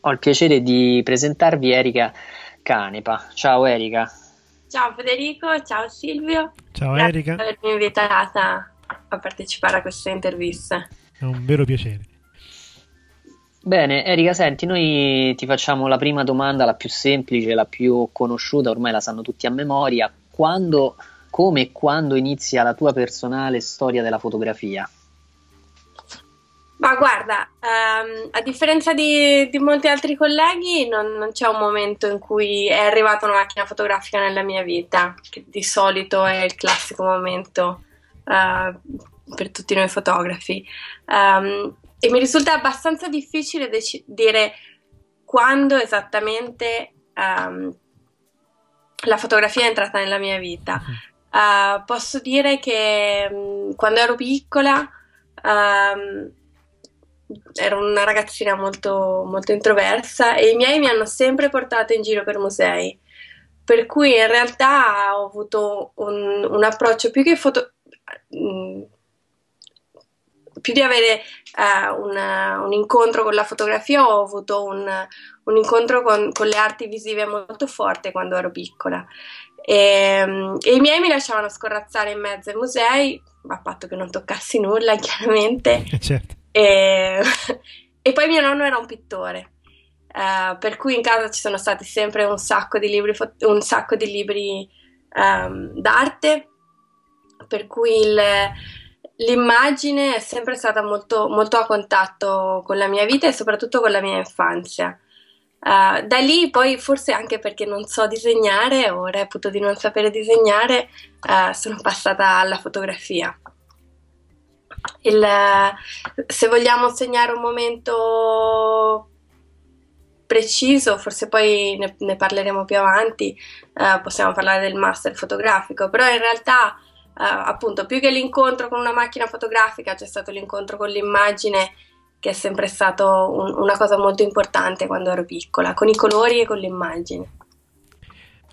ho il piacere di presentarvi Erika Canepa. Ciao Erika. Ciao Federico, ciao Silvio. Ciao Grazie Erika. per avermi invitata a partecipare a questa intervista. È un vero piacere. Bene, Erika, senti, noi ti facciamo la prima domanda, la più semplice, la più conosciuta, ormai la sanno tutti a memoria. Quando, come e quando inizia la tua personale storia della fotografia? Ma guarda, um, a differenza di, di, molti altri colleghi, non, non, c'è un momento in cui è arrivata una macchina fotografica nella mia vita, che di solito è il classico momento uh, per tutti noi fotografi. Um, e mi risulta abbastanza difficile dec- dire quando esattamente um, la fotografia è entrata nella mia vita. Uh, posso dire che um, quando ero piccola um, ero una ragazzina molto, molto introversa e i miei mi hanno sempre portato in giro per musei. Per cui in realtà ho avuto un, un approccio più che foto. Più di avere uh, una, un incontro con la fotografia, ho avuto un, un incontro con, con, le arti visive molto forte quando ero piccola. E, e, i miei mi lasciavano scorrazzare in mezzo ai musei, a patto che non toccassi nulla, chiaramente. Certo. E, e poi mio nonno era un pittore, uh, per cui in casa ci sono stati sempre un sacco di libri, un sacco di libri um, d'arte, per cui il, l'immagine è sempre stata molto, molto, a contatto con la mia vita e soprattutto con la mia infanzia. Uh, da lì poi forse anche perché non so disegnare o reputo di non sapere disegnare, uh, sono passata alla fotografia. Il, se vogliamo segnare un momento preciso, forse poi ne, ne parleremo più avanti, uh, possiamo parlare del master fotografico, però in realtà appunto più che l'incontro con una macchina fotografica c'è stato l'incontro con l'immagine che è sempre stato un, una cosa molto importante quando ero piccola, con i colori e con l'immagine.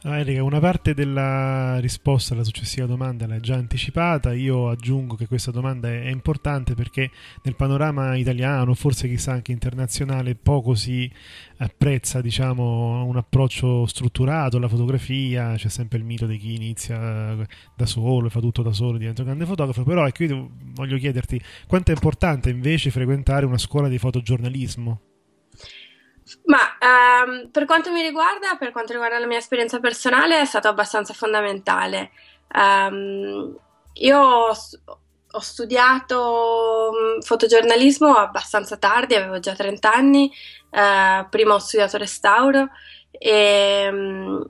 Ah, Erika, una parte della risposta alla successiva domanda l'hai già anticipata. Io aggiungo che questa domanda è, importante perché nel panorama italiano, forse chissà anche internazionale, poco si apprezza diciamo, un approccio strutturato alla fotografia. C'è sempre il mito di chi inizia da solo, fa tutto da solo, diventa un grande fotografo. Però ecco, io voglio chiederti quanto è importante invece frequentare una scuola di fotogiornalismo? Ma um, per quanto mi riguarda, per quanto riguarda la mia esperienza personale, è stato abbastanza fondamentale. Um, io ho, ho, studiato mm, fotogiornalismo abbastanza tardi, avevo già 30 anni, uh, prima ho studiato restauro e um,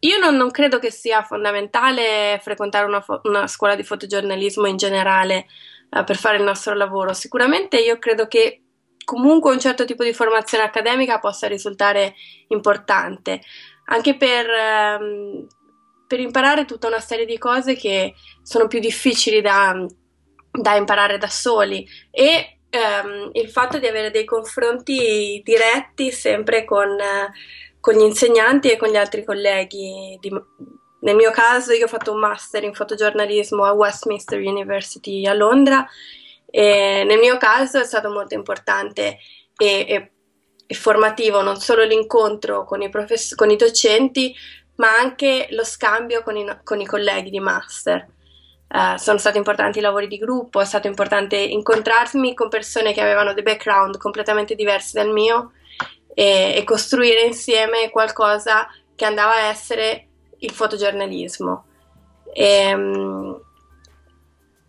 io non, non, credo che sia fondamentale frequentare una, fo- una scuola di fotogiornalismo in generale uh, per fare il nostro lavoro. Sicuramente io credo che comunque un certo tipo di formazione accademica possa risultare importante, anche per, ehm, per imparare tutta una serie di cose che sono più difficili da, da imparare da soli e ehm, il fatto di avere dei confronti diretti sempre con, con gli insegnanti e con gli altri colleghi. Di, nel mio caso io ho fatto un master in fotogiornalismo a Westminster University a Londra e nel mio caso è stato molto importante e, e, e formativo non solo l'incontro con i, profess- con i, docenti, ma anche lo scambio con i, con i colleghi di master. Uh, sono stati importanti i lavori di gruppo, è stato importante incontrarmi con persone che avevano dei background completamente diversi dal mio e, e costruire insieme qualcosa che andava a essere il fotogiornalismo. E, um,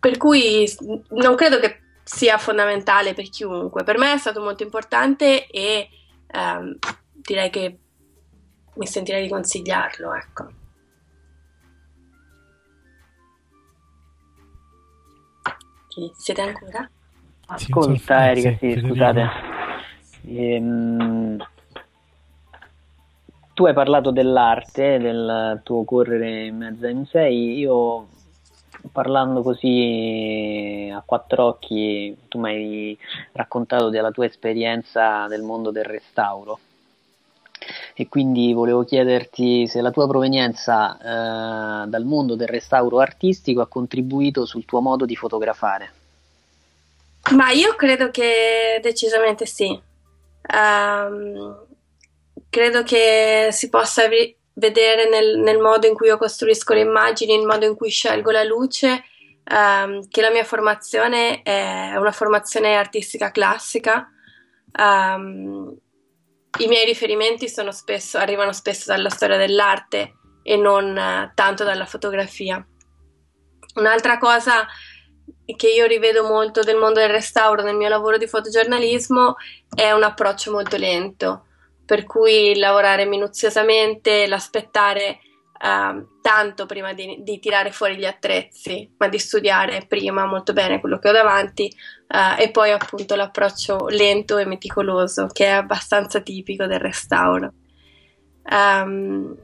per cui non credo che sia fondamentale per chiunque. Per me è stato molto importante e ehm, direi che mi sentirei di consigliarlo, ecco. Siete ancora? Ascolta Erika, sì, scusate. Ehm, tu hai parlato dell'arte, del tuo correre in mezzo ai musei, io parlando così a quattro occhi, tu mi hai raccontato della tua esperienza del mondo del restauro e quindi volevo chiederti se la tua provenienza eh, dal mondo del restauro artistico ha contribuito sul tuo modo di fotografare. Ma io credo che decisamente sì. Um, credo che si possa vedere nel, nel, modo in cui io costruisco le immagini, il modo in cui scelgo la luce, um, che la mia formazione è una formazione artistica classica. Um, I miei riferimenti spesso, arrivano spesso dalla storia dell'arte e non uh, tanto dalla fotografia. Un'altra cosa che io rivedo molto del mondo del restauro nel mio lavoro di fotogiornalismo è un approccio molto lento per cui lavorare minuziosamente, l'aspettare uh, tanto prima di, di, tirare fuori gli attrezzi, ma di studiare prima molto bene quello che ho davanti uh, e poi appunto l'approccio lento e meticoloso che è abbastanza tipico del restauro. Um,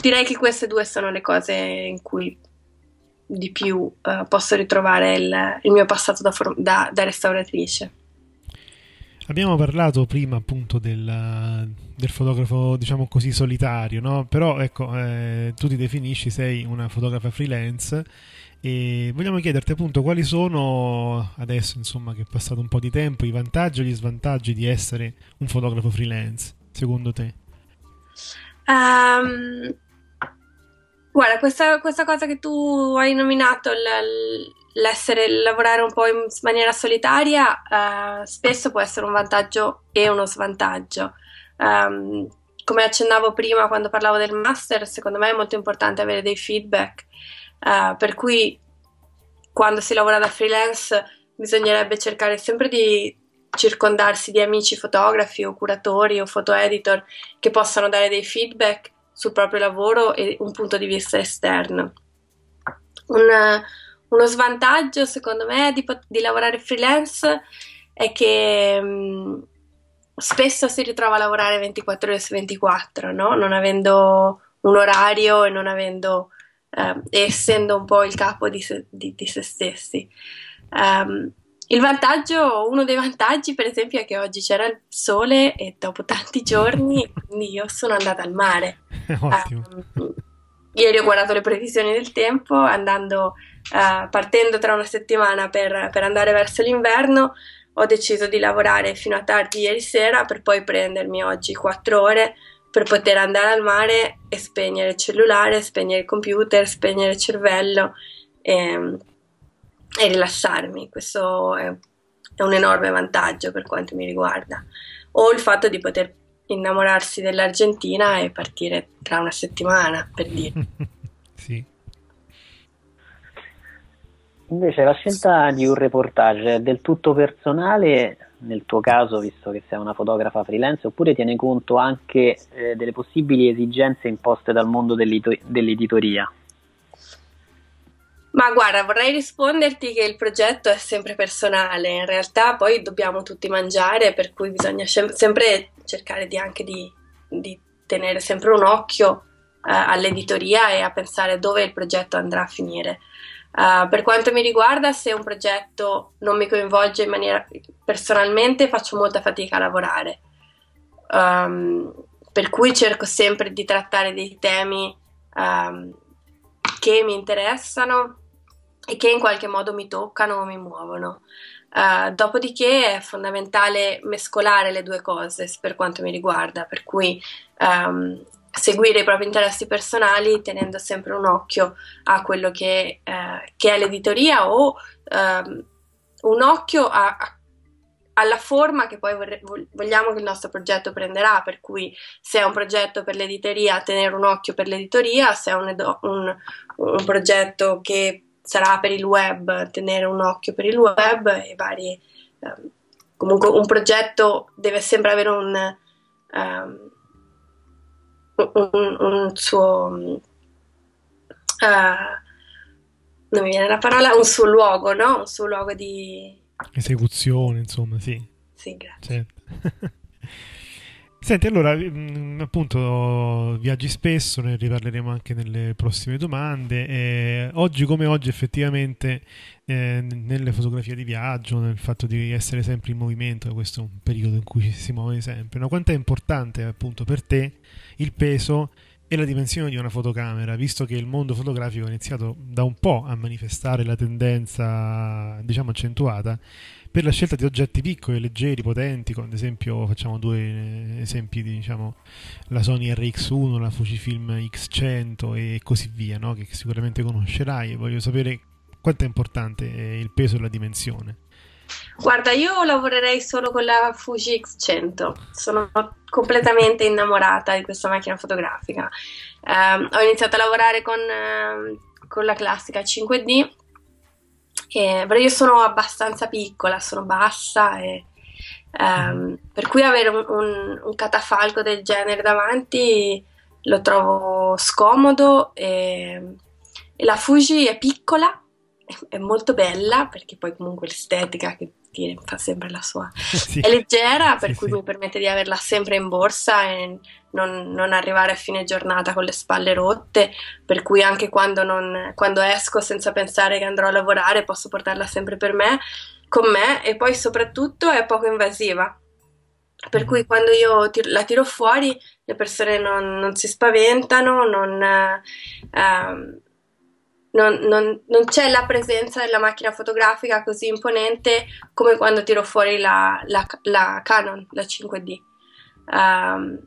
direi che queste due sono le cose in cui di più uh, posso ritrovare il, il mio passato da, for- da, da restauratrice. Abbiamo parlato prima appunto del, del fotografo, diciamo così, solitario, no? Però ecco, eh, tu ti definisci, sei una fotografa freelance e vogliamo chiederti appunto quali sono, adesso insomma che è passato un po' di tempo, i vantaggi e gli svantaggi di essere un fotografo freelance, secondo te? Um, guarda, questa, questa, cosa che tu hai nominato, l, l'essere lavorare un po' in maniera solitaria uh, spesso può essere un vantaggio e uno svantaggio. Um, come accennavo prima quando parlavo del master, secondo me è molto importante avere dei feedback, uh, per cui quando si lavora da freelance bisognerebbe cercare sempre di circondarsi di amici fotografi o curatori o foto editor che possano dare dei feedback sul proprio lavoro e un punto di vista esterno. Un, uno svantaggio, secondo me, di, di lavorare freelance è che mh, spesso si ritrova a lavorare 24 ore su 24, no? non avendo un orario e non avendo, eh, essendo un po' il capo di se, di, di se stessi. Um, il vantaggio, uno dei vantaggi, per esempio, è che oggi c'era il sole e dopo tanti giorni, io sono andata al mare. Ottimo. Um, ieri ho guardato le previsioni del tempo, andando, uh, partendo tra una settimana per, per andare verso l'inverno, ho deciso di lavorare fino a tardi ieri sera per poi prendermi oggi quattro ore per poter andare al mare e spegnere il cellulare, spegnere il computer, spegnere il cervello e, e rilassarmi. Questo è, è, un enorme vantaggio per quanto mi riguarda. O il fatto di poter innamorarsi dell'Argentina e partire tra una settimana, per dire. sì. Invece la scelta di un reportage è del tutto personale nel tuo caso, visto che sei una fotografa freelance, oppure tiene conto anche eh, delle possibili esigenze imposte dal mondo dell'editoria? Ma guarda, vorrei risponderti che il progetto è sempre personale, in realtà poi dobbiamo tutti mangiare, per cui bisogna sempre cercare di anche di, di tenere sempre un occhio eh, all'editoria e a pensare dove il progetto andrà a finire. Uh, per quanto mi riguarda, se un progetto non mi coinvolge in maniera personalmente, faccio molta fatica a lavorare. Um, per cui cerco sempre di trattare dei temi um, che mi interessano e che in qualche modo mi toccano o mi muovono. Uh, dopodiché è fondamentale mescolare le due cose per quanto mi riguarda, per cui um, seguire i propri interessi personali tenendo sempre un occhio a quello che, eh, che è l'editoria o ehm, un occhio a, a, alla forma che poi vorre, vogliamo che il nostro progetto prenderà, per cui se è un progetto per l'editoria tenere un occhio per l'editoria, se è un, un, un progetto che sarà per il web tenere un occhio per il web e vari... Um, comunque un progetto deve sempre avere un... Um, un, un suo... Uh, non mi viene la parola, un suo luogo, no? Un suo luogo di... Esecuzione, insomma, sì. Sì, grazie. Certo. Senti, allora, mm, appunto, viaggi spesso, ne riparleremo anche nelle prossime domande. Eh, oggi come oggi, effettivamente, eh, nelle fotografie di viaggio, nel fatto di essere sempre in movimento, questo è un periodo in cui si muove sempre, no? quanto è importante, appunto, per te il peso e la dimensione di una fotocamera, visto che il mondo fotografico ha iniziato da un po' a manifestare la tendenza, diciamo, accentuata per la scelta di oggetti piccoli, leggeri, potenti, come ad esempio facciamo due esempi di diciamo, la Sony RX1, la Fujifilm X100 e così via, no? che sicuramente conoscerai e voglio sapere quanto è importante il peso e la dimensione. Guarda, io lavorerei solo con la Fuji X100, sono completamente innamorata di questa macchina fotografica. Um, ho iniziato a lavorare con, uh, con la classica 5D, e, però io sono abbastanza piccola, sono bassa e um, per cui avere un, un, un, catafalco del genere davanti lo trovo scomodo e, e la Fuji è piccola è molto bella perché poi comunque l'estetica che dire, fa sempre la sua sì. è leggera per sì, cui sì. mi permette di averla sempre in borsa e non, non, arrivare a fine giornata con le spalle rotte per cui anche quando, non, quando esco senza pensare che andrò a lavorare posso portarla sempre per me con me e poi soprattutto è poco invasiva per cui mm-hmm. quando io la tiro fuori le persone non, non si spaventano, non, uh, non, non, non, c'è la presenza della macchina fotografica così imponente come quando tiro fuori la, la, la Canon, la 5D. Um, ehm,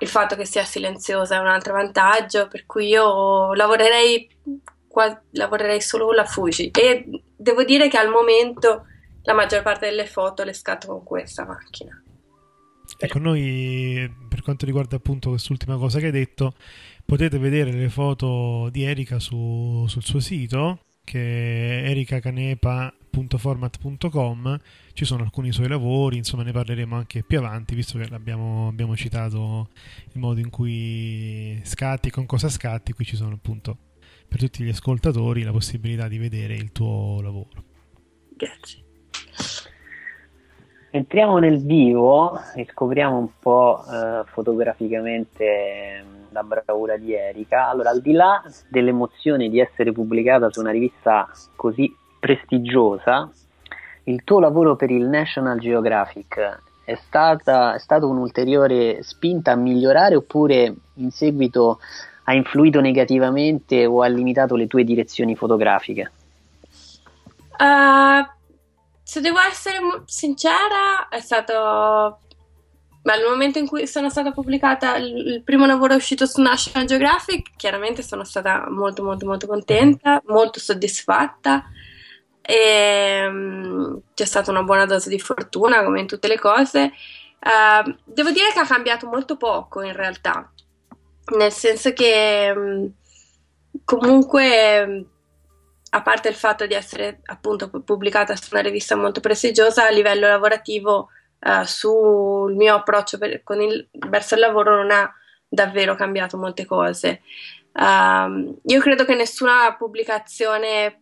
il fatto che sia silenziosa è un altro vantaggio, per cui io lavorerei, lavorerei solo con la Fuji e devo dire che al momento la maggior parte delle foto le scatto con questa macchina. Ecco, noi per quanto riguarda appunto quest'ultima cosa che hai detto, potete vedere le foto di Erika su, sul suo sito che è ericacanepa.format.com ci sono alcuni suoi lavori insomma ne parleremo anche più avanti visto che abbiamo citato il modo in cui scatti con cosa scatti. Qui ci sono appunto per tutti gli ascoltatori la possibilità di vedere il tuo lavoro. Grazie. Entriamo nel vivo e scopriamo un po' eh, fotograficamente la bravura di Erika. Allora, al di là dell'emozione di essere pubblicata su una rivista così prestigiosa, il tuo lavoro per il National Geographic è, stata, è stata un'ulteriore spinta a migliorare oppure in seguito ha influito negativamente o ha limitato le tue direzioni fotografiche? Uh, se devo essere sincera, è stato Beh, nel momento in cui sono stata pubblicata il, primo lavoro uscito su National Geographic, chiaramente sono stata molto molto molto contenta, molto soddisfatta. E um, c'è stata una buona dose di fortuna come in tutte le cose. Uh, devo dire che ha cambiato molto poco in realtà, nel senso che um, comunque a parte il fatto di essere appunto pubblicata su una rivista molto prestigiosa a livello lavorativo uh, sul mio approccio per, il, verso il lavoro non ha davvero cambiato molte cose. Uh, io credo che nessuna pubblicazione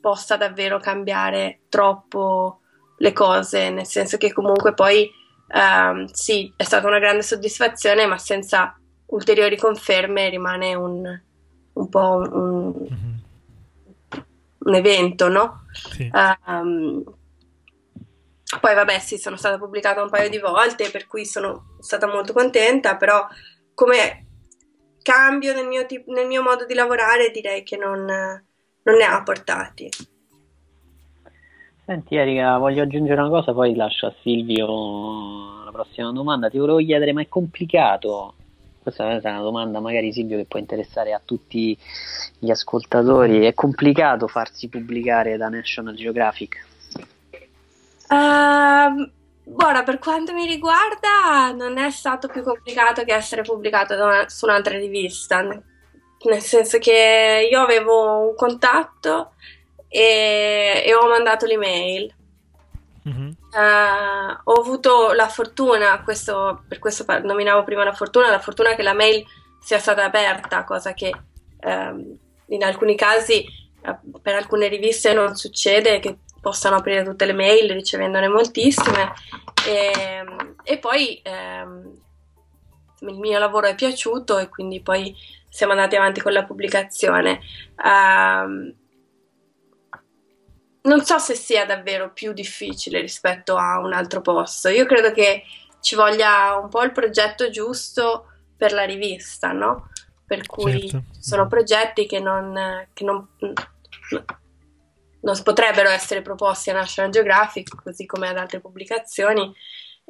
possa davvero cambiare troppo le cose, nel senso che comunque poi uh, sì, è stata una grande soddisfazione, ma senza ulteriori conferme rimane un, un po' un, mm-hmm. un evento, no? Sì. Um, poi vabbè sì, sono stata pubblicata un paio di volte, per cui sono stata molto contenta, però come cambio nel mio, tipo, nel mio modo di lavorare direi che non, non ne ha portati. Senti Erika, voglio aggiungere una cosa, poi lascio a Silvio la prossima domanda. Ti volevo chiedere, ma è complicato? Questa è una domanda magari Silvio che può interessare a tutti gli ascoltatori. È complicato farsi pubblicare da National Geographic? Uh, ora, per quanto mi riguarda, non è stato più complicato che essere pubblicato una, su un'altra rivista, nel senso che io avevo un contatto e, e ho mandato l'email. Mm-hmm. Uh, ho avuto la fortuna, questo, per questo nominavo prima la fortuna, la fortuna che la mail sia stata aperta, cosa che uh, in alcuni casi uh, per alcune riviste non succede, che possano aprire tutte le mail ricevendone moltissime e, e poi ehm, il mio lavoro è piaciuto e quindi poi siamo andati avanti con la pubblicazione. Um, non so se sia davvero più difficile rispetto a un altro posto. Io credo che ci voglia un po' il progetto giusto per la rivista, no? Per cui certo. sono progetti che non, che non non potrebbero essere proposti a National Geographic, così come ad altre pubblicazioni.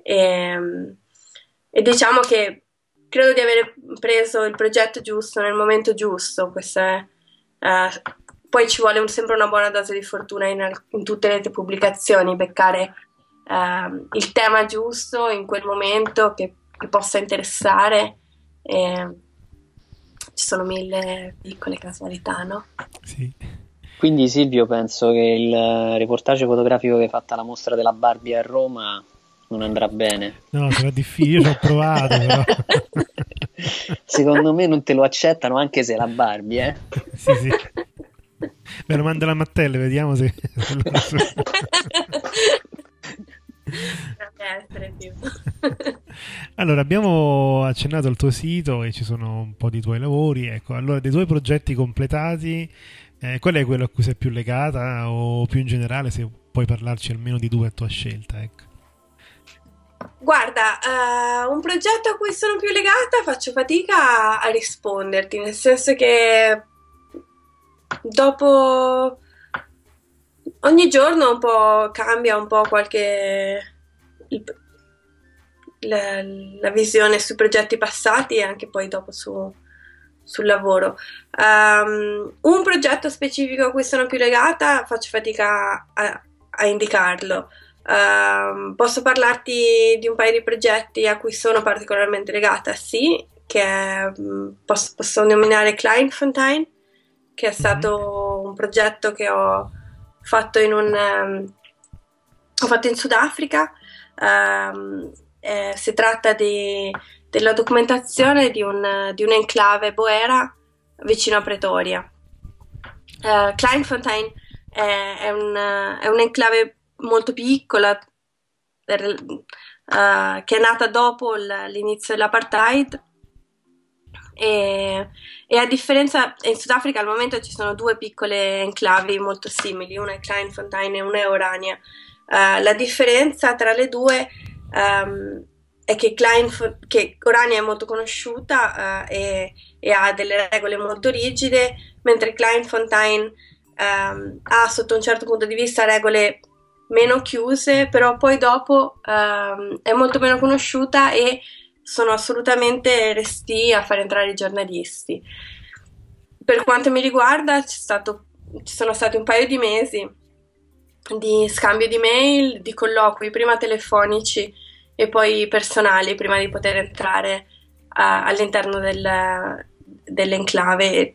E, ehm, e diciamo che credo di aver preso il progetto giusto nel momento giusto. È, eh, poi ci vuole un, sempre una buona dose di fortuna in, in tutte le pubblicazioni, beccare eh, il tema giusto in quel momento che, che possa interessare. E, ci sono mille piccole casualità, no? Sì. Quindi Silvio, penso che il reportage fotografico che hai fatto alla mostra della Barbie a Roma non andrà bene. No, sarà difficile, ci ho provato però. Secondo me non te lo accettano anche se è la Barbie, eh? sì, sì. Me lo manda la Mattelle, vediamo se... allora, abbiamo accennato al tuo sito e ci sono un po' di tuoi lavori. Ecco, allora, dei tuoi progetti completati, eh, qual è quello a cui sei più legata o più in generale se puoi parlarci almeno di due a tua scelta? Ecco. Guarda, uh, un progetto a cui sono più legata faccio fatica a risponderti, nel senso che dopo ogni giorno un po' cambia un po' qualche la, la visione sui progetti passati e anche poi dopo su, sul lavoro. Um, un progetto specifico a cui sono più legata faccio fatica a, a indicarlo. Um, posso parlarti di un paio di progetti a cui sono particolarmente legata, sì, che è, mm, posso, posso, nominare Kleinfontein, che è stato un progetto che ho fatto in, un, um, ho fatto in Sudafrica. Eh, si tratta di della documentazione di un, di un enclave boera vicino a Pretoria. Uh, Kleinfontein è, è, un, è un molto piccola per, uh, che è nata dopo l'inizio dell'apartheid e, e, a differenza in Sudafrica al momento ci sono due piccole enclavi molto simili, una è Kleinfontein e una è Orania. Uh, la differenza tra le due um, è che, Klein, che Orania è molto conosciuta uh, e, e, ha delle regole molto rigide, mentre Klein Fontaine um, ha sotto un certo punto di vista regole meno chiuse, però poi dopo um, è molto meno conosciuta e sono assolutamente resti a far entrare i giornalisti. Per quanto mi riguarda, stato, ci sono stati un paio di mesi di scambio di mail, di colloqui, prima telefonici e poi personali, prima di poter entrare uh, all'interno del, dell'enclave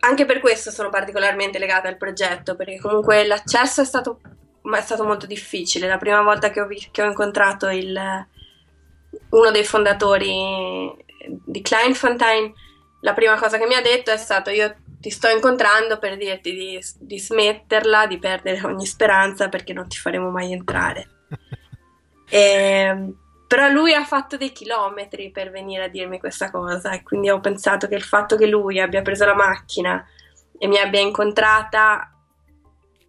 anche per questo sono particolarmente legata al progetto, perché comunque l'accesso è stato, è stato molto difficile. La prima volta che ho, che ho incontrato il, uno dei fondatori di Kleinfontein, la prima cosa che mi ha detto è stato io ti sto incontrando per dirti di, di smetterla, di perdere ogni speranza perché non ti faremo mai entrare. e, ehm, però lui ha fatto dei chilometri per venire a dirmi questa cosa e quindi ho pensato che il fatto che lui abbia preso la macchina e mi abbia incontrata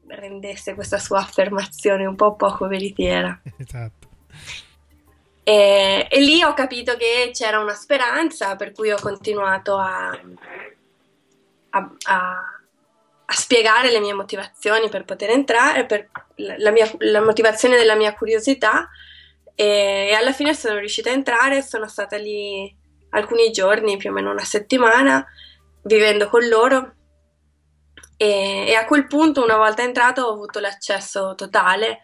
rendesse questa sua affermazione un po' poco veritiera. Esatto. E, e, lì ho capito che c'era una speranza, per cui ho continuato a, a, a, a spiegare le mie motivazioni per poter entrare, per la, mia, la motivazione della mia curiosità e alla fine sono riuscita a entrare, sono stata lì alcuni giorni, più o meno una settimana, vivendo con loro e, e a quel punto, una volta entrato, ho avuto l'accesso totale,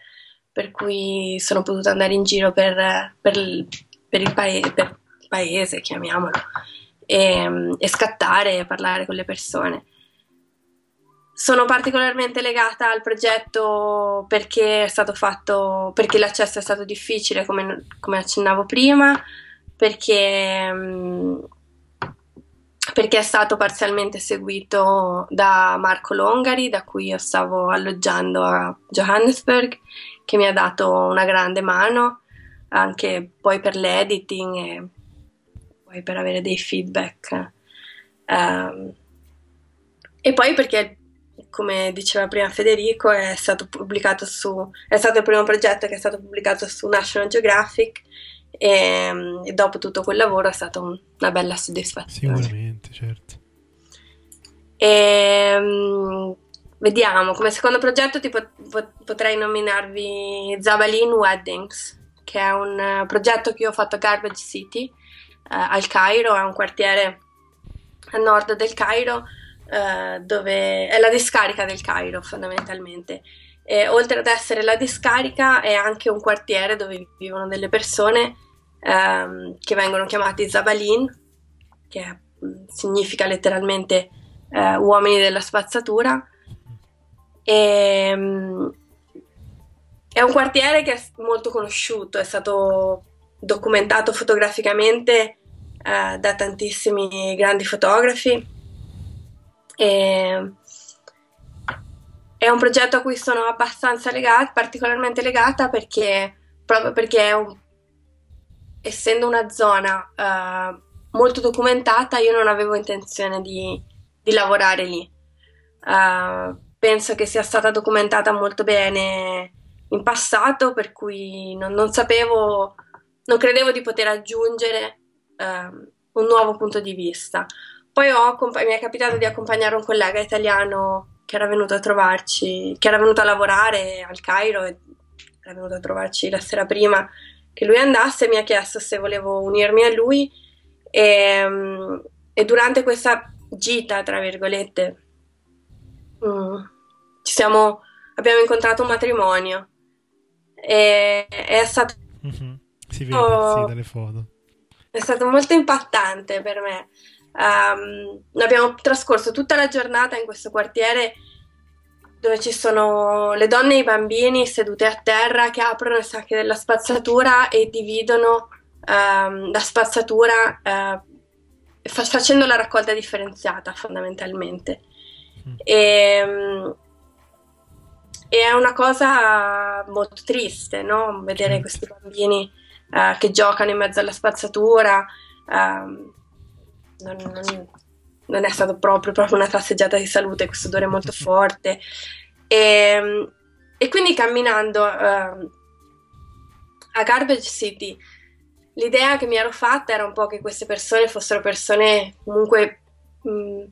per cui sono potuta andare in giro per, per, per, il, paese, per il, paese, chiamiamolo, e, e scattare e parlare con le persone. Sono particolarmente legata al progetto perché è stato fatto, perché l'accesso è stato difficile, come, come accennavo prima, perché, mm, perché, è stato parzialmente seguito da Marco Longari, da cui io stavo alloggiando a Johannesburg, che mi ha dato una grande mano anche poi per l'editing e poi per avere dei feedback. Um, e poi perché come diceva prima Federico, è stato pubblicato su, è stato il primo progetto che è stato pubblicato su National Geographic e, e dopo tutto quel lavoro è stata un, una bella soddisfazione. Sicuramente, certo. E, um, vediamo, come secondo progetto pot- pot- potrei nominarvi Zabalin Weddings, che è un progetto che io ho fatto a Garbage City, uh, al Cairo, è un quartiere a nord del Cairo eh, dove è la discarica del Cairo fondamentalmente. E, oltre ad essere la discarica è anche un quartiere dove vivono delle persone ehm, che vengono chiamati Zabalin, che mm, significa letteralmente eh, uomini della spazzatura. E, um, è un quartiere che è molto conosciuto, è stato documentato fotograficamente eh, da tantissimi grandi fotografi e è un progetto a cui sono abbastanza legata, particolarmente legata perché proprio perché un, essendo una zona uh, molto documentata io non avevo intenzione di, di lavorare lì. Uh, penso che sia stata documentata molto bene in passato, per cui non, non sapevo, non credevo di poter aggiungere uh, un nuovo punto di vista. Poi ho, mi è capitato di accompagnare un collega italiano che era venuto a trovarci, che era venuto a lavorare al Cairo e era venuto a trovarci la sera prima che lui andasse e mi ha chiesto se volevo unirmi a lui e, e durante questa gita, tra virgolette, mm, ci siamo, abbiamo incontrato un matrimonio e è stato... Mm-hmm. Si vede oh, sì, dalle foto. È stato molto impattante per me Um, abbiamo trascorso tutta la giornata in questo quartiere dove ci sono le donne e i bambini sedute a terra che aprono i sacchi della spazzatura e dividono um, la spazzatura uh, fa- facendo la raccolta differenziata fondamentalmente. Mm. E, um, e, è una cosa molto triste, no? Vedere questi bambini uh, che giocano in mezzo alla spazzatura. Um, non, non, non è stata proprio, proprio, una passeggiata di salute, questo odore molto forte. E, e quindi camminando uh, a Garbage City l'idea che mi ero fatta era un po' che queste persone fossero persone comunque mh,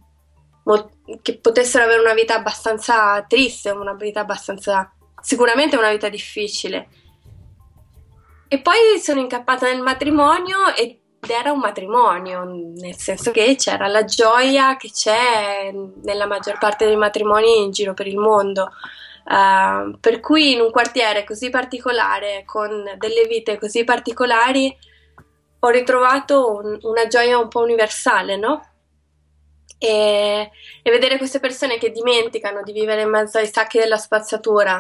mo- che potessero avere una vita abbastanza triste, una vita abbastanza sicuramente una vita difficile. E poi sono incappata nel matrimonio ed era un matrimonio, nel senso che c'era la gioia che c'è nella maggior parte dei matrimoni in giro per il mondo. Uh, per cui in un quartiere così particolare, con delle vite così particolari, ho ritrovato un, una gioia un po' universale, no? E, e, vedere queste persone che dimenticano di vivere in mezzo ai sacchi della spazzatura,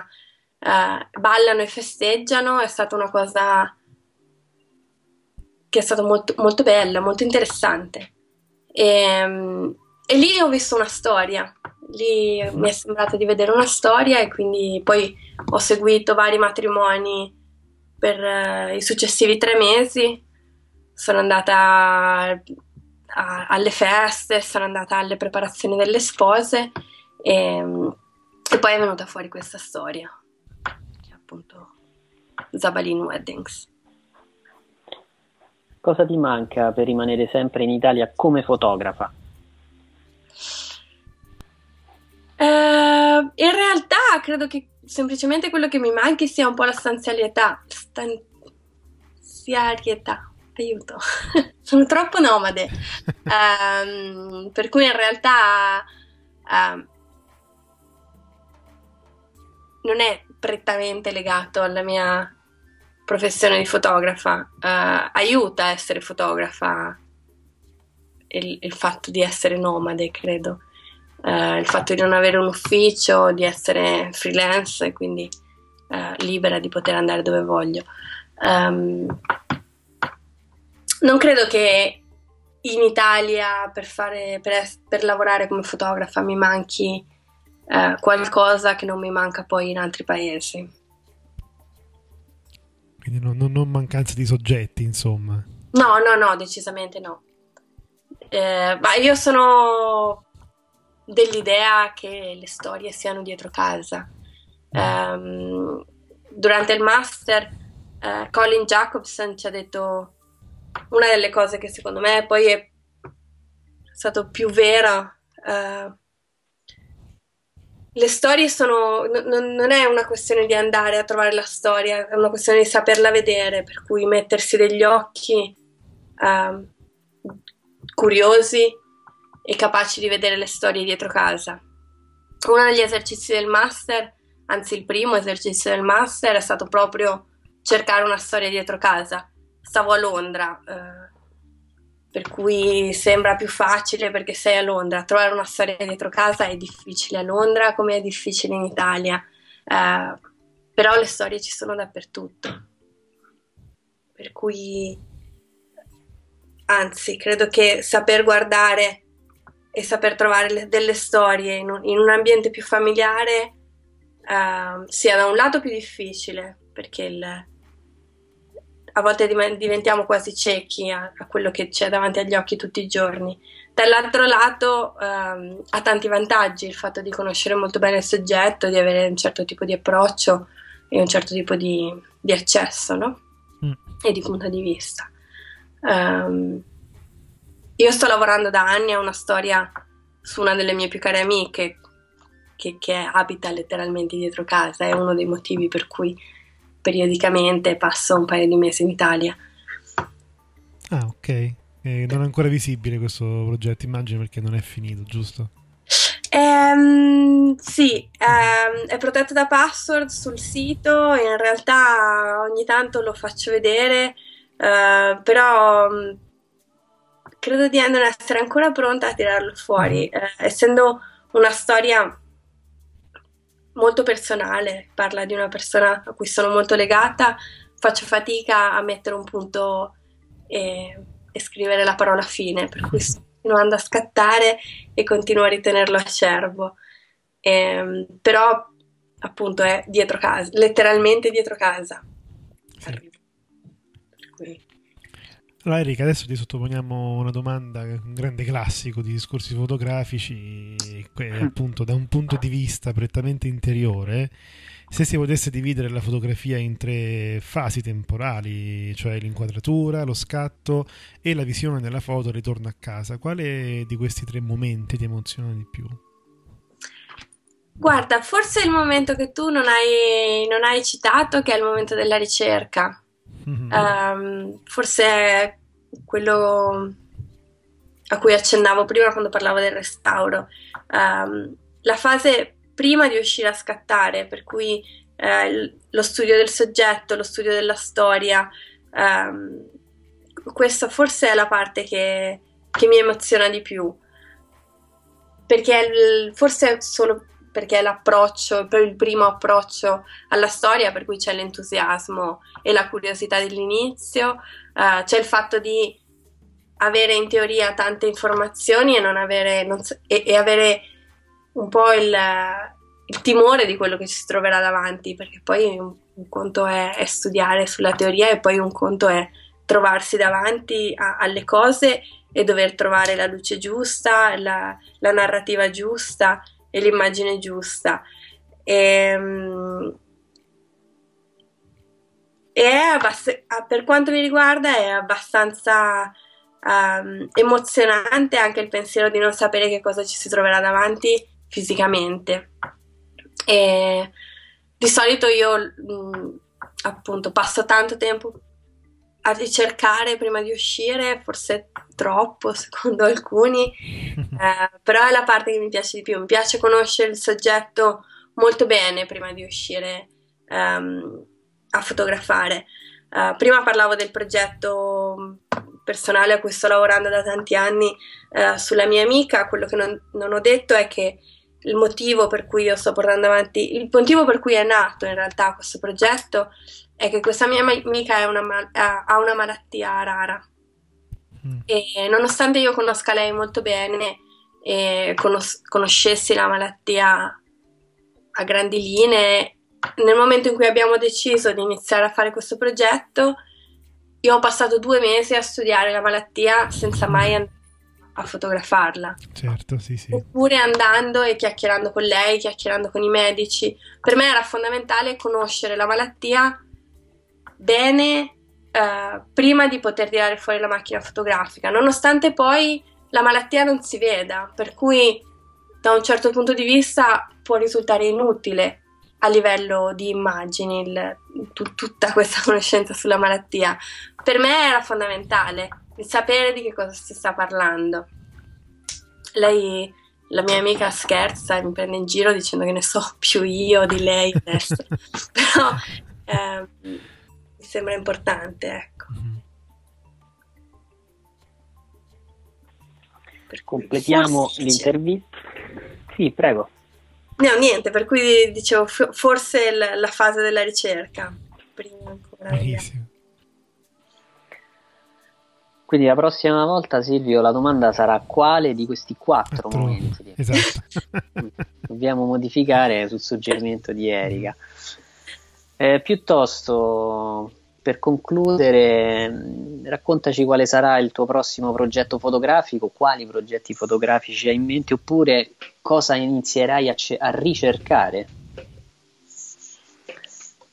eh, ballano e festeggiano, è stata una cosa che è stata molto, molto bella, molto interessante. E, e, lì ho visto una storia, lì mi è sembrato di vedere una storia e quindi poi ho seguito vari matrimoni per uh, i successivi tre mesi. Sono andata a, alle feste, sono andata alle preparazioni delle spose e, e poi è venuta fuori questa storia, che è appunto Zabalin Weddings. Cosa ti manca per rimanere sempre in Italia come fotografa? Uh, in realtà credo che semplicemente quello che mi manchi sia un po' la stanzialità, stanziarietà, aiuto, sono troppo nomade, um, per cui in realtà um, non è prettamente legato alla mia professione di fotografa, uh, aiuta a essere fotografa il, il, fatto di essere nomade, credo, uh, il fatto di non avere un ufficio, di essere freelance quindi uh, libera di poter andare dove voglio. Um, non credo che in Italia per, fare, per, per lavorare come fotografa mi manchi qualcosa che non mi manca poi in altri paesi. Quindi non, non, non mancanza di soggetti, insomma. No, no, no, decisamente no. Eh, ma io sono dell'idea che le storie siano dietro casa. Um, durante il master, uh, Colin Jacobson ci ha detto una delle cose che secondo me poi è stato più vera. Uh, le storie sono, n- non è una questione di andare a trovare la storia, è una questione di saperla vedere, per cui mettersi degli occhi uh, curiosi e capaci di vedere le storie dietro casa. Uno degli esercizi del master, anzi il primo esercizio del master, è stato proprio cercare una storia dietro casa stavo a Londra, eh, per cui sembra più facile perché sei a Londra. Trovare una storia dietro casa è difficile a Londra come è difficile in Italia, eh, però le storie ci sono dappertutto. Per cui, anzi, credo che saper guardare e saper trovare le, delle storie in un, in un, ambiente più familiare uh, sia da un lato più difficile perché il, a volte diventiamo quasi ciechi a, a, quello che c'è davanti agli occhi tutti i giorni. Dall'altro lato ehm, ha tanti vantaggi il fatto di conoscere molto bene il soggetto, di avere un certo tipo di approccio e un certo tipo di, di accesso no? mm. e di punto di vista. Um, io sto lavorando da anni a una storia su una delle mie più care amiche che, che abita letteralmente dietro casa, è uno dei motivi per cui periodicamente passo un paio di mesi in Italia. Ah, ok. E non è ancora visibile questo progetto, immagino, perché non è finito, giusto? Um, sì, um, è protetto da password sul sito, in realtà ogni tanto lo faccio vedere, uh, però um, credo di non essere ancora pronta a tirarlo fuori, uh, essendo una storia molto personale, parla di una persona a cui sono molto legata, faccio fatica a mettere un punto e, e scrivere la parola fine, per cui sto continuando a scattare e continuo a ritenerlo acerbo. E, ehm, però appunto è dietro casa, letteralmente dietro casa. Sì. Allora Erika, adesso ti sottoponiamo una domanda, un grande classico di discorsi fotografici, appunto da un punto di vista prettamente interiore, se si potesse dividere la fotografia in tre fasi temporali, cioè l'inquadratura, lo scatto e la visione della foto ritorno a casa, quale di questi tre momenti ti emoziona di più? Guarda, forse è il momento che tu non hai, non hai citato, che è il momento della ricerca. Mm-hmm. Um, forse è quello a cui accennavo prima quando parlavo del restauro. Um, la fase prima di uscire a scattare, per cui eh, lo studio del soggetto, lo studio della storia, um, questa forse è la parte che, che mi emoziona di più, perché il, forse solo perché è l'approccio, il primo approccio alla storia, per cui c'è l'entusiasmo e la curiosità dell'inizio, uh, c'è il fatto di avere in teoria tante informazioni e, non avere, non so, e, e avere un po' il, il, timore di quello che ci si troverà davanti, perché poi un, un conto è, è, studiare sulla teoria e poi un conto è trovarsi davanti a, alle cose e dover trovare la luce giusta, la, la narrativa giusta e l'immagine giusta. E, um, e abbast- per quanto mi riguarda è abbastanza um, emozionante anche il pensiero di non sapere che cosa ci si troverà davanti fisicamente. E di solito io mh, mm, appunto passo tanto tempo a ricercare prima di uscire, forse troppo secondo alcuni, eh, però è la parte che mi piace di più, mi piace conoscere il soggetto molto bene prima di uscire um, a fotografare. Uh, prima parlavo del progetto personale a cui sto lavorando da tanti anni uh, sulla mia amica, quello che non, non ho detto è che il motivo per cui io sto portando avanti, il motivo per cui è nato in realtà questo progetto è che questa mia amica una, ha una malattia rara mm. e nonostante io conosca lei molto bene e conos- conoscessi la malattia a grandi linee, nel momento in cui abbiamo deciso di iniziare a fare questo progetto, io ho passato due mesi a studiare la malattia senza mai andare a fotografarla. Certo, sì, sì. Oppure andando e chiacchierando con lei, chiacchierando con i medici. Per me era fondamentale conoscere la malattia bene eh, prima di poter tirare fuori la macchina fotografica, nonostante poi la malattia non si veda, per cui da un certo punto di vista può risultare inutile a livello di immagini il, t- tutta questa conoscenza sulla malattia. Per me era fondamentale di sapere di che cosa si sta parlando. Lei, la mia amica, scherza e mi prende in giro dicendo che ne so più io di lei adesso, però eh, mi sembra importante, ecco. Mm-hmm. Completiamo l'intervista. Sì, prego. No, niente, per cui dicevo forse la, la fase della ricerca. Prima ancora. Benissimo. Quindi la prossima volta, Silvio, la domanda sarà quale di questi quattro Quattro. momenti? Esatto. Dobbiamo modificare sul suggerimento di Erika. Eh, piuttosto, per concludere, raccontaci quale sarà il tuo prossimo progetto fotografico, quali progetti fotografici hai in mente, oppure cosa inizierai a, ce- a ricercare.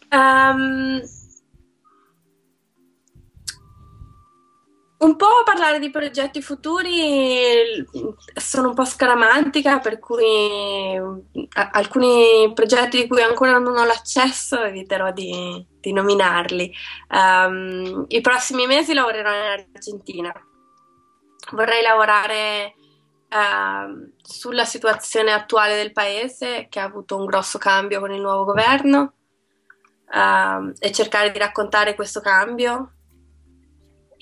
Um, Un po' parlare di progetti futuri sono un po' scaramantica, per cui alcuni progetti di cui ancora non ho l'accesso eviterò di, di nominarli. Um, I prossimi mesi lavorerò in Argentina. Vorrei lavorare uh, sulla situazione attuale del paese, che ha avuto un grosso cambio con il nuovo governo, uh, e cercare di raccontare questo cambio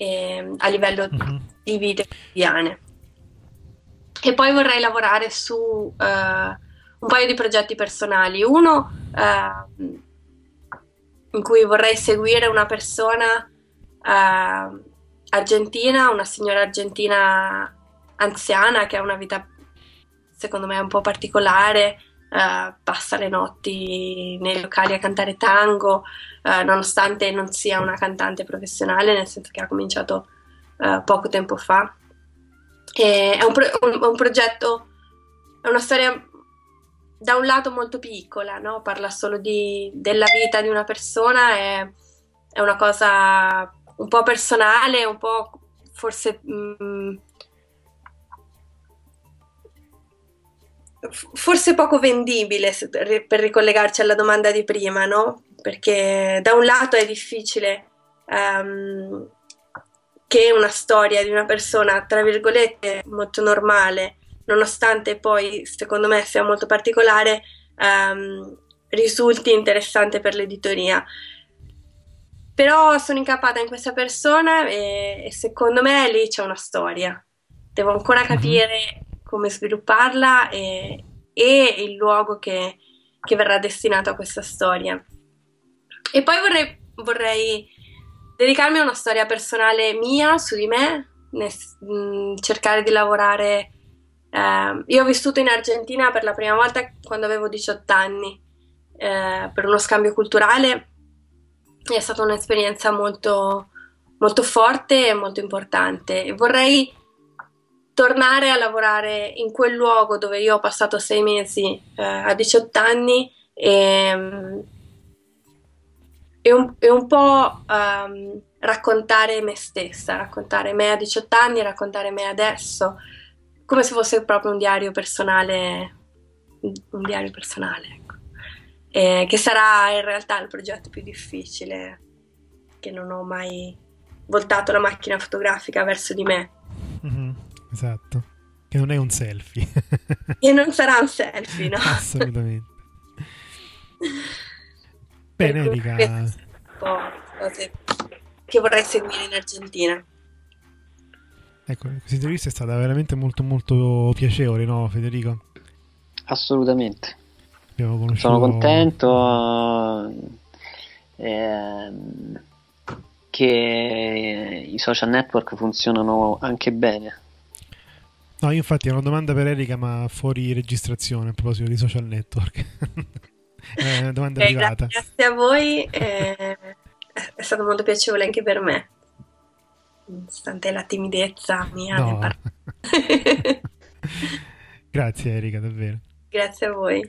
eh, a livello mm-hmm. di vite quotidiane. E poi vorrei lavorare su uh, un paio di progetti personali. Uno uh, in cui vorrei seguire una persona uh, argentina, una signora argentina anziana che ha una vita secondo me un po' particolare, uh, passa le notti nei locali a cantare tango, uh, nonostante non sia una cantante professionale, nel senso che ha cominciato uh, poco tempo fa. E è un, pro- un, un, progetto, è una storia da un lato molto piccola, no? parla solo di, della vita di una persona, è, è, una cosa un po' personale, un po' forse... Mh, forse poco vendibile per ricollegarci alla domanda di prima, no? Perché da un lato è difficile um, che una storia di una persona, tra virgolette, molto normale, nonostante poi secondo me sia molto particolare, um, risulti interessante per l'editoria. Però sono incappata in questa persona e, e secondo me lì c'è una storia. Devo ancora mhm. capire come svilupparla e, e il luogo che, che, verrà destinato a questa storia. E poi vorrei, vorrei dedicarmi a una storia personale mia su di me, ne, mh, mm, cercare di lavorare. Eh, io ho vissuto in Argentina per la prima volta quando avevo 18 anni eh, per uno scambio culturale. È stata un'esperienza molto, molto forte e molto importante. Vorrei tornare a lavorare in quel luogo dove io ho passato sei mesi eh, a 18 anni e, e, un, e un, po' um, raccontare me stessa, raccontare me a 18 anni, raccontare me adesso, come se fosse proprio un diario personale, un diario personale, ecco. e, che sarà in realtà il progetto più difficile che non ho mai voltato la macchina fotografica verso di me. Mm-hmm. Esatto. Che non è un selfie. e non sarà un selfie, no? Assolutamente. Bene, Erika. Cose che vorrei seguire in Argentina. Ecco, questa intervista è stata veramente molto molto piacevole, no Federico? Assolutamente. Sono contento eh, che i social network funzionano anche bene No, infatti ho una domanda per Erika, ma fuori registrazione a proposito di social network. è una domanda eh, privata. Grazie a voi, eh, è stato molto piacevole anche per me, nonostante la timidezza mia. No. Grazie Erika, davvero. Grazie a voi